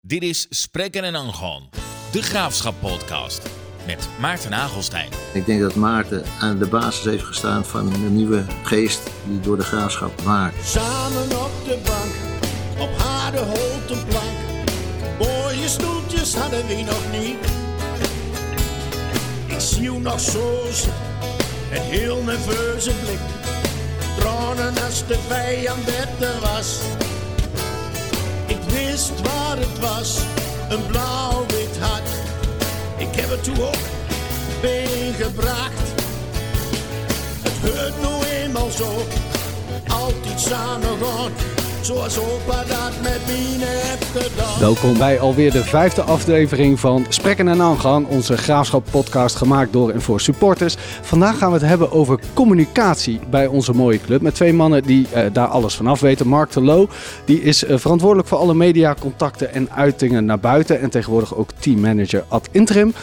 Dit is Spreken en Angon, de Graafschap podcast met Maarten Nagelstein. Ik denk dat Maarten aan de basis heeft gestaan van een nieuwe geest die door de graafschap waakt. Samen op de bank, op harde houten plank. Mooie stoeltjes hadden we nog niet. Ik zie u nog zo zitten, een heel nerveuze blik. Tranen als de vijand het er was. Wist waar het was, een blauw-wit hart. Ik heb het toen ook meegebracht. Het heurt nu eenmaal zo, altijd samen gaan. Zoals opa dat met mij heeft gedaan. Welkom bij alweer de vijfde aflevering van Sprekken en Aangang, onze graafschap podcast gemaakt door en voor supporters. Vandaag gaan we het hebben over communicatie bij onze mooie club met twee mannen die eh, daar alles van af weten. Mark de Loo, die is eh, verantwoordelijk voor alle mediacontacten en uitingen naar buiten en tegenwoordig ook teammanager ad interim.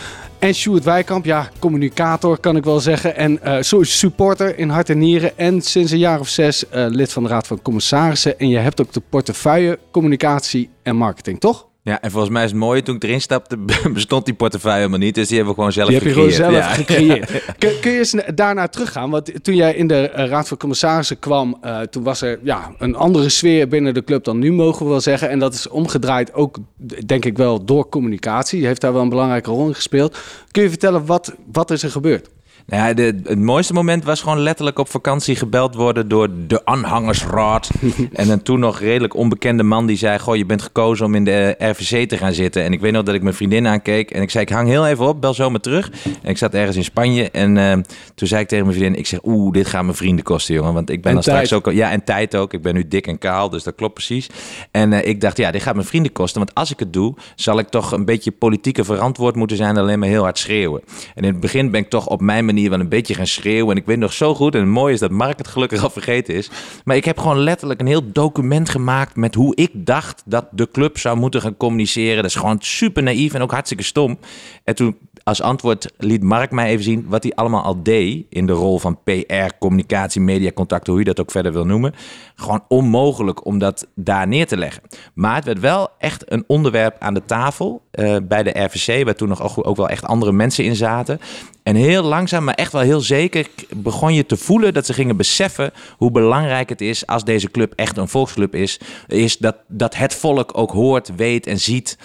En Sjoerd Wijkamp, ja, communicator kan ik wel zeggen. En zo supporter in hart en nieren. En sinds een jaar of zes eh, lid van de Raad van Commissarissen. En je hebt ook de portefeuille communicatie en marketing, toch? Ja, en volgens mij is het mooie, toen ik erin stapte, bestond die portefeuille helemaal niet. Dus die hebben we gewoon zelf Die heb je gecreëerd. gewoon zelf Ja. gecreëerd. Kun, kun je eens daarnaar teruggaan? Want toen jij in de eh, Raad van Commissarissen kwam, eh, toen was er ja, een andere sfeer binnen de club dan nu, mogen we wel zeggen. En dat is omgedraaid ook, denk ik wel, door communicatie. Die heeft daar wel een belangrijke rol in gespeeld. Kun je vertellen, wat, wat is er gebeurd? Nou ja, de, het mooiste moment was gewoon letterlijk op vakantie gebeld worden door de aanhangersraad. en een toen nog redelijk onbekende man die zei: Goh, je bent gekozen om in de RVC te gaan zitten. En ik weet nog dat ik mijn vriendin aankeek en ik zei: Ik hang heel even op, bel zomaar terug. En ik zat ergens in Spanje en eh, toen zei ik tegen mijn vriendin: Ik zeg, Oeh, dit gaat me vrienden kosten, jongen. Want ik ben En dan straks ook. Ja, en tijd ook. Ik ben nu dik en kaal, dus dat klopt precies. En eh, ik dacht: Ja, dit gaat me vrienden kosten. Want als ik het doe, zal ik toch een beetje politieke verantwoord moeten zijn. en Alleen maar heel hard schreeuwen. En in het begin ben ik toch op mijn manier wel een beetje gaan schreeuwen. En ik weet nog zo goed. En het mooie is dat Mark het gelukkig al vergeten is. Maar ik heb gewoon letterlijk een heel document gemaakt. met hoe ik dacht dat de club zou moeten gaan communiceren. Dat is gewoon super naïef en ook hartstikke stom. En toen als antwoord liet Mark mij even zien wat hij allemaal al deed. in de rol van PR, communicatie, mediacontacten, hoe je dat ook verder wil noemen. Gewoon onmogelijk om dat daar neer te leggen. Maar het werd wel echt een onderwerp aan de tafel eh, bij de RVC, waar toen nog ook, ook wel echt andere mensen in zaten. En heel langzaam, maar echt wel heel zeker, begon je te voelen dat ze gingen beseffen hoe belangrijk het is als deze club echt een volksclub is. Is dat, dat het volk ook hoort, weet en ziet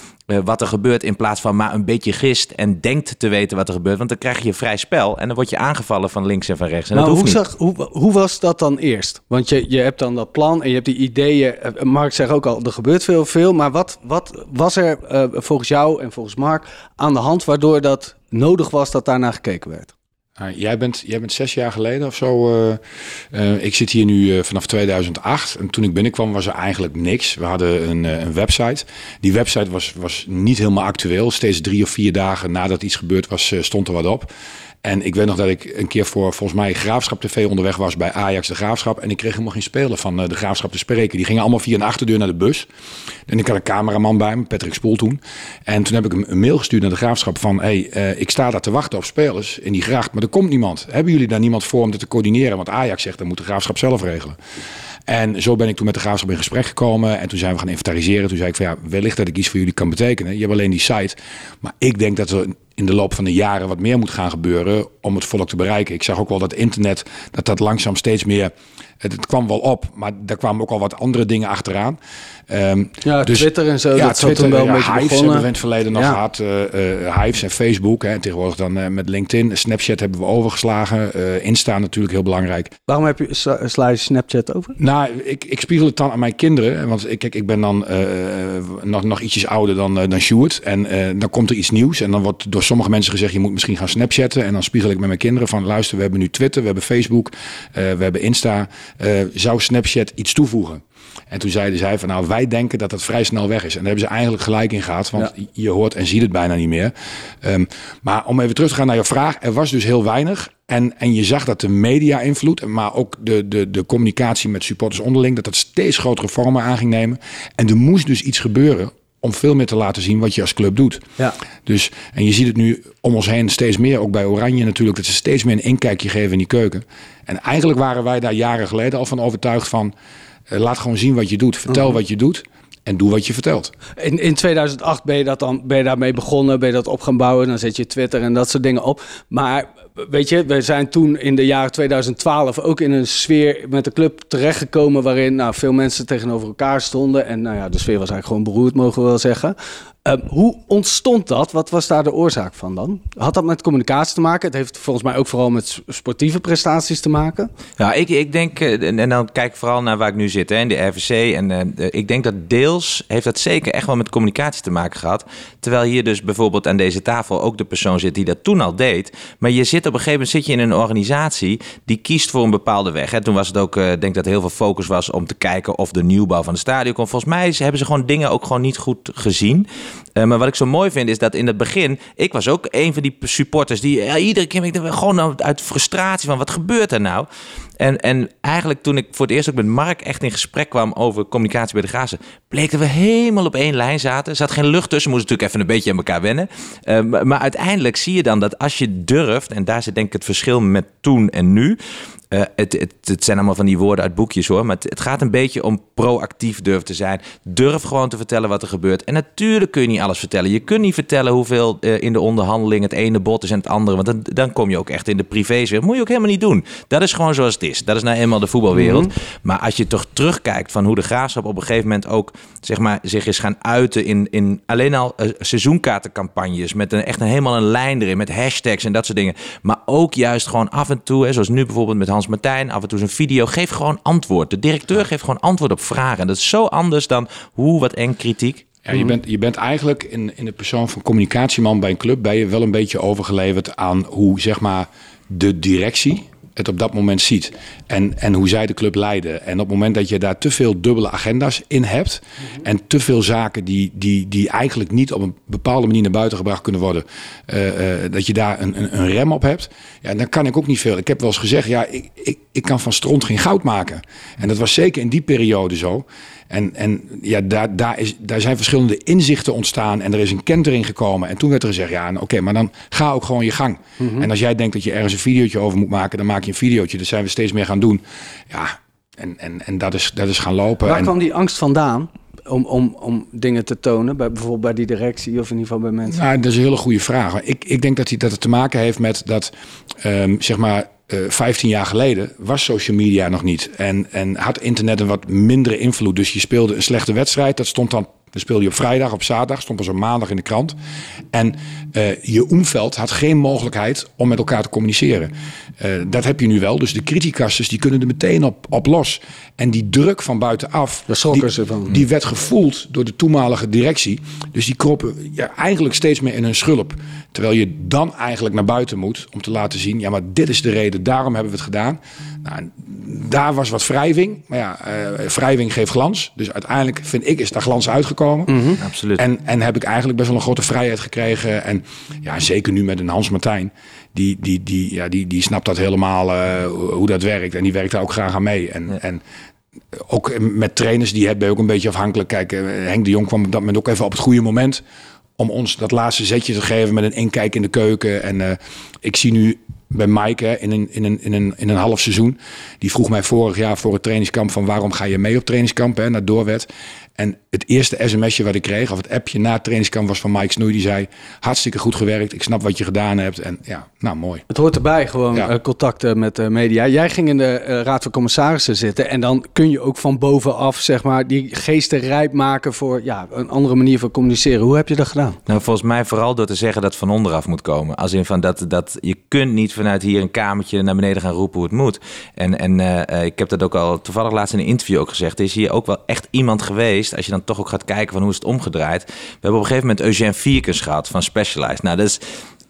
wat er gebeurt in plaats van maar een beetje gist en denkt te weten wat er gebeurt. Want dan krijg je vrij spel en dan word je aangevallen van links en van rechts. En nou, dat hoe, zag, hoe, hoe was dat dan eerst? Want je, je hebt dan dat plan en je hebt die ideeën. Eh, Mark zegt ook al, er gebeurt veel, veel. Maar wat, wat was er eh, volgens jou en volgens Mark aan de hand waardoor dat nodig was dat daarnaar gekeken werd? Nou, jij, bent, jij bent zes jaar geleden of zo. eh, eh, ik zit hier nu eh, vanaf 2008. En toen ik binnenkwam was er eigenlijk niks. We hadden een, een website. Die website was, was niet helemaal actueel. Steeds drie of vier dagen nadat iets gebeurd was, stond er wat op. En ik weet nog dat ik een keer voor volgens mij Graafschap TV onderweg was bij Ajax de Graafschap. En ik kreeg helemaal geen speler van eh, de Graafschap te spreken. Die gingen allemaal via een achterdeur naar de bus. En ik had een cameraman bij me, Patrick Spoel toen. En toen heb ik een mail gestuurd naar de Graafschap van... hey, eh, ik sta daar te wachten op spelers in die gracht, maar er komt niemand. Hebben jullie daar niemand voor om dit te coördineren? Want Ajax zegt, dat moet de Graafschap zelf regelen. En zo ben ik toen met de Graafschap in gesprek gekomen. En toen zijn we gaan inventariseren. Toen zei ik van ja, wellicht dat ik iets voor jullie kan betekenen. Je hebt alleen die site. Maar ik denk dat er in de loop van de jaren wat meer moet gaan gebeuren om het volk te bereiken. Ik zag ook wel dat internet, dat dat langzaam steeds meer... Het, het kwam wel op, maar daar kwamen ook al wat andere dingen achteraan. Ehm, Ja, Twitter en zo, Ja, dat Twitter, toen wel een beetje Hives begonnen. hebben we in het verleden nog gehad. eh eh, Hives en Facebook. Hè, en tegenwoordig dan eh, met LinkedIn. Snapchat hebben we overgeslagen. Insta natuurlijk heel belangrijk. Waarom heb je, sla, je Snapchat over? Nou, ik, ik spiegel het dan aan mijn kinderen. Want ik, kijk, ik ben dan nog, nog ietsjes ouder dan, dan Sjoerd. En dan komt er iets nieuws. En dan wordt door sommige mensen gezegd... je moet misschien gaan Snapchatten. En dan spiegel ik met mijn kinderen van... luister, we hebben nu Twitter, we hebben Facebook, we hebben Insta. Zou Snapchat iets toevoegen? En toen zeiden zij van nou, wij denken dat dat vrij snel weg is. En daar hebben ze eigenlijk gelijk in gehad, want je hoort en ziet het bijna niet meer. Ehm, maar om even terug te gaan naar je vraag, er was dus heel weinig. En, en je zag dat de media-invloed, maar ook de, de, de communicatie met supporters onderling, dat dat steeds grotere vormen aan ging nemen. En er moest dus iets gebeuren om veel meer te laten zien wat je als club doet. Ja. Dus, en je ziet het nu om ons heen steeds meer, ook bij Oranje natuurlijk, dat ze steeds meer een inkijkje geven in die keuken. En eigenlijk waren wij daar jaren geleden al van overtuigd van, laat gewoon zien wat je doet, vertel wat je doet. en doe wat je vertelt. In, in 2008 ben je, dat dan, ben je daarmee begonnen, ben je dat op gaan bouwen. Dan zet je Twitter en dat soort dingen op. Maar weet je, we zijn toen in de jaren 2012 ook in een sfeer met de club terechtgekomen... waarin nou, veel mensen tegenover elkaar stonden. En nou ja, de sfeer was eigenlijk gewoon beroerd, mogen we wel zeggen. Ehm, hoe ontstond dat? Wat was daar de oorzaak van dan? Had dat met communicatie te maken? Het heeft volgens mij ook vooral met sportieve prestaties te maken. Ja, ik, ik denk, eh, en dan kijk ik vooral naar waar ik nu zit, hè, in de RVC. En uh, ik denk dat deels heeft dat zeker echt wel met communicatie te maken gehad. Terwijl hier dus bijvoorbeeld aan deze tafel ook de persoon zit die dat toen al deed. Maar je zit op een gegeven moment zit je in een organisatie die kiest voor een bepaalde weg. Hè. Toen was het ook, uh, denk dat heel veel focus was om te kijken of de nieuwbouw van de stadion kon. Volgens mij hebben ze gewoon dingen ook gewoon niet goed gezien. Uh, maar wat ik zo mooi vind is dat in het begin, ik was ook een van die supporters die iedere keer gewoon uit frustratie van wat gebeurt er nou? En, en eigenlijk toen ik voor het eerst ook met Mark echt in gesprek kwam over communicatie bij de Grazen, bleek dat we helemaal op één lijn zaten. Er zat geen lucht tussen, moesten natuurlijk even een beetje aan elkaar wennen. Uh, maar, uiteindelijk zie je dan dat als je durft, en daar zit denk ik het verschil met toen en nu, uh, het, het, het, zijn allemaal van die woorden uit boekjes hoor. Maar het, gaat een beetje om proactief durven te zijn. Durf gewoon te vertellen wat er gebeurt. En natuurlijk kun je niet alles vertellen. Je kunt niet vertellen hoeveel uh, in de onderhandeling het ene bod is en het andere. Want dan, dan kom je ook echt in de privésfeer. Dat moet je ook helemaal niet doen. Dat is gewoon zoals het is. Dat is nou eenmaal de voetbalwereld. Mm -hmm. Maar als je toch terugkijkt van hoe de graafschap op een gegeven moment ook zeg maar, zich is gaan uiten in, in alleen al uh, seizoenkaartencampagnes. Met een, echt een, helemaal een lijn erin. Met hashtags en dat soort dingen. Maar ook juist gewoon af en toe, hè, zoals nu bijvoorbeeld met Hans Martijn, af en toe zijn video. Geef gewoon antwoord. De directeur geeft gewoon antwoord op vragen. En dat is zo anders dan hoe, wat en kritiek. Ja, je, bent, je bent eigenlijk in, in de persoon van communicatieman bij een club... ben je wel een beetje overgeleverd aan hoe zeg maar, de directie het op dat moment ziet. En, en hoe zij de club leiden. En op het moment dat je daar te veel dubbele agenda's in hebt. En te veel zaken die, die, die eigenlijk niet op een bepaalde manier naar buiten gebracht kunnen worden. Uh, uh, dat je daar een, een, een, rem op hebt. Ja, dan kan ik ook niet veel. Ik heb wel eens gezegd, ja, ik, ik, ik kan van stront geen goud maken. En dat was zeker in die periode zo. En, en ja, daar, daar, is, daar zijn verschillende inzichten ontstaan en er is een kentering gekomen. En toen werd er gezegd, ja, oké, okay, maar dan ga ook gewoon je gang. Mm -hmm. En als jij denkt dat je ergens een videootje over moet maken, dan maak je een videootje. Dat zijn we steeds meer gaan doen. Ja, en, en, en dat, is, dat is gaan lopen. Waar en, kwam die angst vandaan? Om, om, om dingen te tonen, bij, bijvoorbeeld bij die directie of in ieder geval bij mensen? Nou, dat is een hele goede vraag. Ik, ik denk dat, die, dat het te maken heeft met dat, um, zeg maar, uh, 15 jaar geleden was social media nog niet. En, en had internet een wat mindere invloed. Dus je speelde een slechte wedstrijd. Dat stond dan. Dan speelde je op vrijdag, op zaterdag, stond pas op maandag in de krant. En uh, je omveld had geen mogelijkheid om met elkaar te communiceren. Uh, dat heb je nu wel. Dus de criticasters die kunnen er meteen op, op los. En die druk van buitenaf, die, van. die werd gevoeld door de toenmalige directie. Dus die kroppen ja, eigenlijk steeds meer in hun schulp. Terwijl je dan eigenlijk naar buiten moet om te laten zien... ja, maar dit is de reden, daarom hebben we het gedaan. Nou, daar was wat wrijving. Maar ja, uh, wrijving geeft glans. Dus uiteindelijk, vind ik, is daar glans uitgekomen. Mm -hmm. Absoluut. En, en heb ik eigenlijk best wel een grote vrijheid gekregen. En ja, zeker nu met een Hans Martijn. Die, die, die, ja, die, die snapt dat helemaal uh, hoe dat werkt. En die werkt daar ook graag aan mee. En, ja. en ook met trainers, die ben je ook een beetje afhankelijk. Kijk, uh, Henk de Jong kwam op dat moment ook even op het goede moment om ons dat laatste zetje te geven met een inkijk in de keuken. En uh, ik zie nu bij Mike hè, in, een, in, een, in, een, in een half seizoen. Die vroeg mij vorig jaar voor het trainingskamp van waarom ga je mee op trainingskamp hè, naar Doorwet. En het eerste sms'je wat ik kreeg, of het appje na het trainingskamp, was van Mike Snoei. Die zei, hartstikke goed gewerkt, ik snap wat je gedaan hebt. En ja, nou mooi. Het hoort erbij, gewoon ja. uh, contacten met de media. Jij ging in de uh, Raad van Commissarissen zitten. En dan kun je ook van bovenaf, zeg maar, die geesten rijp maken voor ja, een andere manier van communiceren. Hoe heb je dat gedaan? Nou, volgens mij vooral door te zeggen dat het van onderaf moet komen. Als in van dat, dat je kunt niet vanuit hier een kamertje naar beneden gaan roepen hoe het moet. En, en uh, ik heb dat ook al toevallig laatst in een interview ook gezegd. Er is hier ook wel echt iemand geweest, als je dan toch ook gaat kijken van hoe is het omgedraaid. We hebben op een gegeven moment Eugène Vierkens gehad van Specialized. Nou, dat is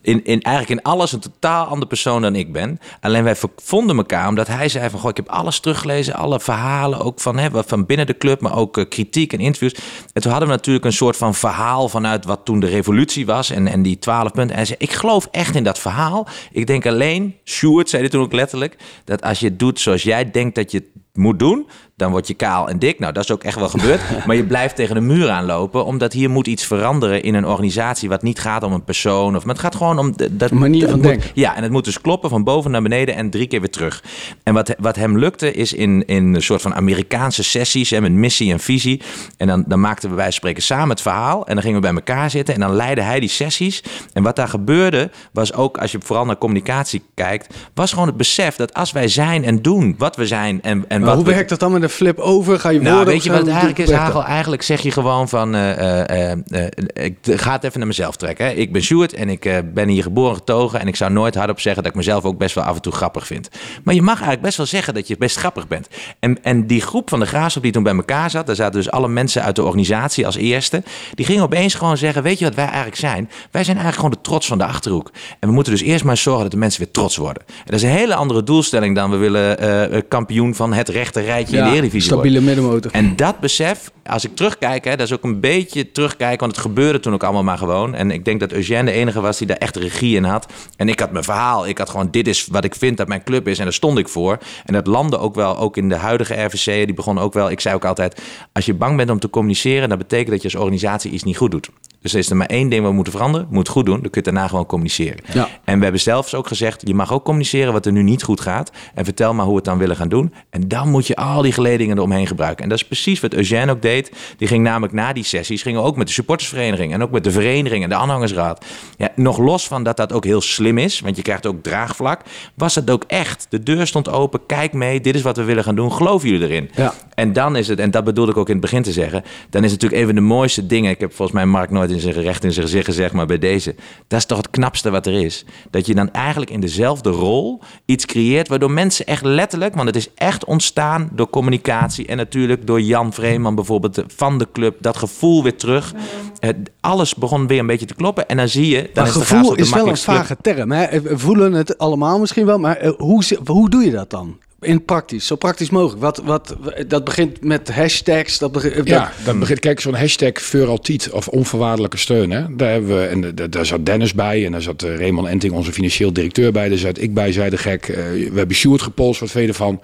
in, in, eigenlijk in alles een totaal andere persoon dan ik ben. Alleen wij vonden elkaar omdat hij zei van... Goh, ik heb alles teruggelezen, alle verhalen, ook van, hè, van binnen de club... maar ook uh, kritiek en interviews. En toen hadden we natuurlijk een soort van verhaal... vanuit wat toen de revolutie was en, en die twaalf punten. En hij zei, ik geloof echt in dat verhaal. Ik denk alleen, Stuart zei dit toen ook letterlijk... dat als je het doet zoals jij denkt dat je moet doen dan word je kaal en dik. Nou, dat is ook echt wel gebeurd. maar je blijft tegen de muur aanlopen, omdat hier moet iets veranderen in een organisatie wat niet gaat om een persoon. Of, maar het gaat gewoon om... de- Dat, Manier van denken. Ja, en het moet dus kloppen van boven naar beneden en drie keer weer terug. En wat, wat hem lukte is in, in een soort van Amerikaanse sessies hè, met missie en visie. En dan, dan maakten we bij spreken samen het verhaal. En dan gingen we bij elkaar zitten en dan leidde hij die sessies. En wat daar gebeurde was ook, als je vooral naar communicatie kijkt, was gewoon het besef dat als wij zijn en doen wat we zijn en, en Maar hoe we, werkt dat dan met een flip over? Ga je nou, woorden weet je wat het eigenlijk is? Hagel? Eigenlijk zeg je gewoon van... eh, eh, eh, ik ga het even naar mezelf trekken. Hè. Ik ben Sjoerd en ik ben hier geboren getogen... en ik zou nooit hardop zeggen dat ik mezelf ook best wel af en toe grappig vind. Maar je mag eigenlijk best wel zeggen dat je best grappig bent. En, en die groep van de Graafschap die toen bij elkaar zat... daar zaten dus alle mensen uit de organisatie als eerste... die gingen opeens gewoon zeggen... weet je wat wij eigenlijk zijn? Wij zijn eigenlijk gewoon de trots van de Achterhoek. En we moeten dus eerst maar zorgen dat de mensen weer trots worden. En dat is een hele andere doelstelling dan we willen kampioen van het rechte rijtje in de Eredivisie stabiele middenmotor. En dat besef, als ik terugkijk, hè, dat is ook een beetje terugkijken, want het gebeurde toen ook allemaal maar gewoon. En ik denk dat Eugène de enige was die daar echt regie in had. En ik had mijn verhaal, ik had gewoon, dit is wat ik vind dat mijn club is en daar stond ik voor. En dat landde ook wel, ook in de huidige RVC, die begon ook wel, ik zei ook altijd, als je bang bent om te communiceren, dat betekent dat je als organisatie iets niet goed doet. Dus er is er maar één ding wat we moeten veranderen, moet het goed doen, dan kun je daarna gewoon communiceren. Ja. En we hebben zelfs ook gezegd, je mag ook communiceren wat er nu niet goed gaat. En vertel maar hoe we het dan willen gaan doen. En dan moet je al die geledingen eromheen gebruiken. En dat is precies wat Eugène ook deed. Die ging namelijk na die sessies, gingen we ook met de supportersvereniging en ook met de vereniging en de aanhangersraad. Ja, nog los van dat dat ook heel slim is, want je krijgt ook draagvlak, was het ook echt. De deur stond open, kijk mee, dit is wat we willen gaan doen, geloven jullie erin? Ja. En dan is het, en dat bedoelde ik ook in het begin te zeggen, dan is het natuurlijk een van de mooiste dingen. Ik heb volgens mij Mark nooit in zijn recht in zijn gezicht gezegd, maar bij deze. Dat is toch het knapste wat er is. Dat je dan eigenlijk in dezelfde rol iets creëert, waardoor mensen echt letterlijk, want het is echt ontstaan door communicatie en natuurlijk door Jan Vreeman bijvoorbeeld van de club, dat gevoel weer terug. Het, alles begon weer een beetje te kloppen en dan zie je, dan is gevoel de is wel een vage term. Hè? We voelen het allemaal misschien wel, maar eh, hoe, hoe doe je dat dan? In praktisch, zo praktisch mogelijk. Wat, wat, dat begint met hashtags. Dat begint, dat- Ja, dan begint, kijk, zo'n hashtag voor altijd of onvoorwaardelijke steun. Hè? Daar, hebben we, en da- daar zat Dennis bij en daar zat eh, Raymond Enting, onze financieel directeur bij. Daar zat ik bij, zei de gek. eh, we hebben Sjoerd gepolst, wat je ervan?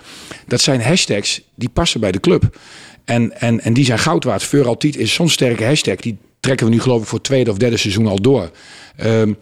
Dat zijn hashtags die passen bij de club. En, en, en die zijn goud waard. Voor altijd is zo'n sterke hashtag. Die trekken we nu geloof ik voor het tweede of derde seizoen al door. Ehm,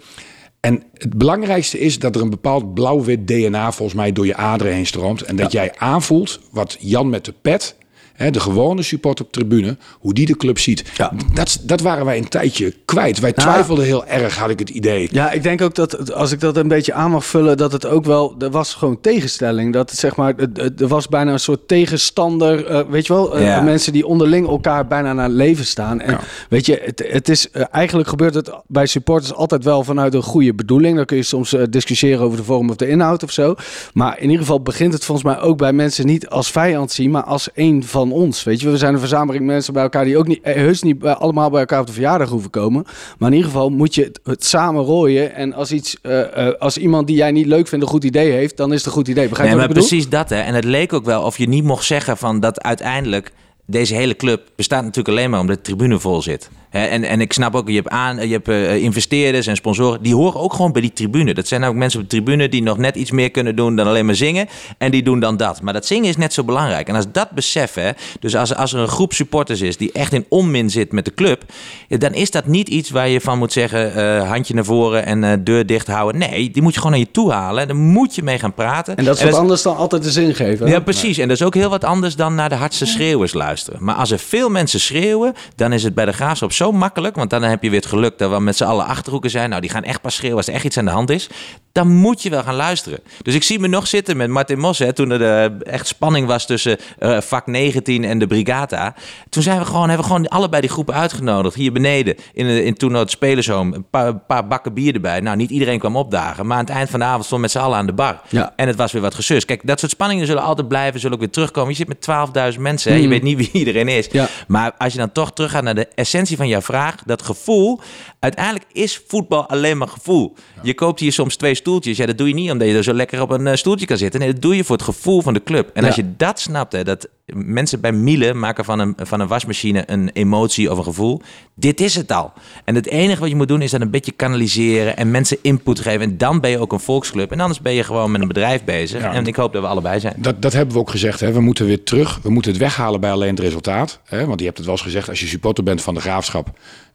en het belangrijkste is dat er een bepaald blauw-wit DNA volgens mij door je aderen heen stroomt. En dat jij aanvoelt wat Jan met de pet, hè, de gewone supporter op tribune, hoe die de club ziet. Ja. Dat, dat waren wij een tijdje kwijt. Wij Nou, twijfelden heel erg, had ik het idee. Ja, ik denk ook dat als ik dat een beetje aan mag vullen, dat het ook wel, er was gewoon tegenstelling. Dat het, zeg maar, er was bijna een soort tegenstander, eh, weet je wel, eh, Ja. mensen die onderling elkaar bijna naar het leven staan. En Ja. weet je, het, het is eh, eigenlijk gebeurt het bij supporters altijd wel vanuit een goede bedoeling. Dan kun je soms discussiëren over de vorm of de inhoud of zo. Maar in ieder geval begint het volgens mij ook bij mensen niet als vijand zien, maar als een van ons. Weet je, we zijn een verzameling mensen bij elkaar die ook niet, eh, heus niet bij- allemaal bij elkaar op de verjaardag hoeven komen. Maar in ieder geval moet je het, het samen rooien. En als, iets, eh, eh, als iemand die jij niet leuk vindt een goed idee heeft, dan is het een goed idee. Begrijp je Nee, wat maar ik precies dat hè. En het leek ook wel of je niet mocht zeggen van dat uiteindelijk deze hele club bestaat natuurlijk alleen maar omdat de tribune vol zit. En, en ik snap ook, je hebt, aan, je hebt eh, investeerders en sponsoren, die horen ook gewoon bij die tribune. Dat zijn ook mensen op de tribune die nog net iets meer kunnen doen dan alleen maar zingen. En die doen dan dat. Maar dat zingen is net zo belangrijk. En als dat besef, hè, dus als, als er een groep supporters is die echt in onmin zit met de club, ja, dan is dat niet iets waar je van moet zeggen, eh, handje naar voren en eh, deur dicht houden. Nee, die moet je gewoon naar je toe halen. Daar moet je mee gaan praten. En dat is wat anders dan altijd de zin geven. hè? Ja, precies. En dat is ook heel wat anders dan naar de hardste schreeuwers luisteren. Maar als er veel mensen schreeuwen, dan is het bij de graafschap zo makkelijk. Want dan heb je weer het geluk dat we met z'n allen achterhoeken zijn. Nou, die gaan echt pas schreeuwen als er echt iets aan de hand is. Dan moet je wel gaan luisteren. Dus ik zie me nog zitten met Martin Mos, hè, toen er eh, echt spanning was tussen eh, vak 19 en de Brigata. Toen zijn we gewoon, hebben we gewoon allebei die groepen uitgenodigd. Hier beneden, in, de- in toen het spelershome. Een paar, een paar bakken bier erbij. Nou, niet iedereen kwam opdagen. Maar aan het eind van de avond stond met z'n allen aan de bar. Ja. En het was weer wat gesus. Kijk, dat soort spanningen zullen altijd blijven, zullen ook weer terugkomen. Je zit met 12.000 mensen, hè? je weet niet wie iedereen is. Ja. Maar als je dan toch teruggaat naar de essentie van jouw vraag, dat gevoel. Uiteindelijk is voetbal alleen maar gevoel. Je koopt hier soms twee stoeltjes. Ja, dat doe je niet omdat je er zo lekker op een eh, stoeltje kan zitten. Nee, dat doe je voor het gevoel van de club. En Ja. als je dat snapt, hè, dat mensen bij Miele maken van een, van een wasmachine een emotie of een gevoel. Dit is het al. En het enige wat je moet doen is dat een beetje kanaliseren en mensen input geven. En dan ben je ook een volksclub. En anders ben je gewoon met een bedrijf bezig. Ja. En ik hoop dat we allebei zijn. Dat, dat hebben we ook gezegd. Hè. We moeten weer terug. We moeten het weghalen bij alleen het resultaat. Hè. Want je hebt het wel eens gezegd. Als je supporter bent van de graafschap.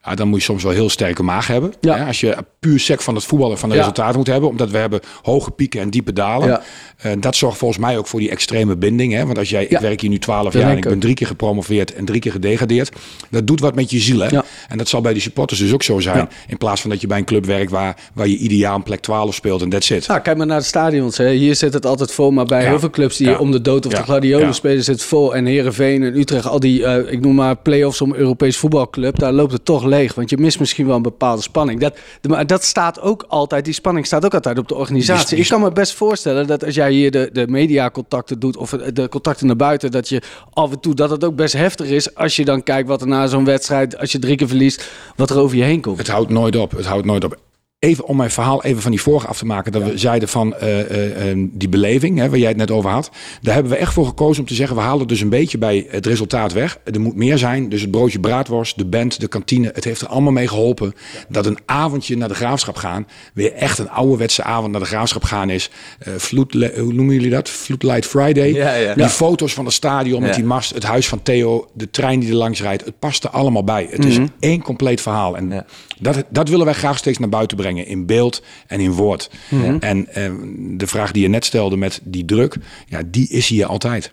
Ja, dan moet je soms wel heel sterke maag hebben. Ja. Hè. Als je puur sec van het voetballen van de Ja. resultaten moet hebben. Omdat we hebben hoge pieken en diepe dalen. Eh, dat zorgt volgens mij ook voor die extreme binding. Hè. Want als jij, Ja. ik werk hier nu 12 Dat jaar. En ik ben drie keer gepromoveerd en drie keer gedegradeerd. Dat doet wat met je ziel. Hè. Ja. En dat zal bij die supporters dus ook zo zijn. Ja. In plaats van dat je bij een club werkt waar, waar je ieder jaar een plek 12 speelt en that's it. Nou, kijk maar naar de stadions. Hè. Hier zit het altijd vol, maar bij heel veel clubs die om de dood of de gladiolen spelen, zit het vol. En Herenveen en Utrecht, al die, eh, ik noem maar play-offs om Europees voetbalclub, daar loopt het toch leeg. Want je mist misschien wel een bepaalde spanning. Dat, maar dat staat ook altijd, die spanning staat ook altijd op de organisatie. Die- die- ik kan me best voorstellen dat als jij hier de, de mediacontacten doet, of de contacten naar buiten, dat je af en toe, dat het ook best heftig is als je dan kijkt wat er na zo'n wedstrijd, als je drie keer verliest, wat er over je heen komt. Het houdt nooit op. Het houdt nooit op. Even om mijn verhaal even van die vorige af te maken. Dat we zeiden van eh, eh, eh, die beleving, hè, waar jij het net over had. Daar hebben we echt voor gekozen om te zeggen... we halen dus een beetje bij het resultaat weg. Er moet meer zijn. Dus het broodje braadworst, de band, de kantine. Het heeft er allemaal mee geholpen. Dat een avondje naar de graafschap gaan... weer echt een ouderwetse avond naar de graafschap gaan is. Vloed, hoe noemen jullie dat? Floodlight Friday. Ja, ja. Die foto's van het stadion met die mast. Het huis van Theo. De trein die er langs rijdt. Het past er allemaal bij. Het is één compleet verhaal. En dat, dat willen wij graag steeds naar buiten brengen. In beeld en in woord. En eh, de vraag die je net stelde met die druk. Ja, die is hier altijd.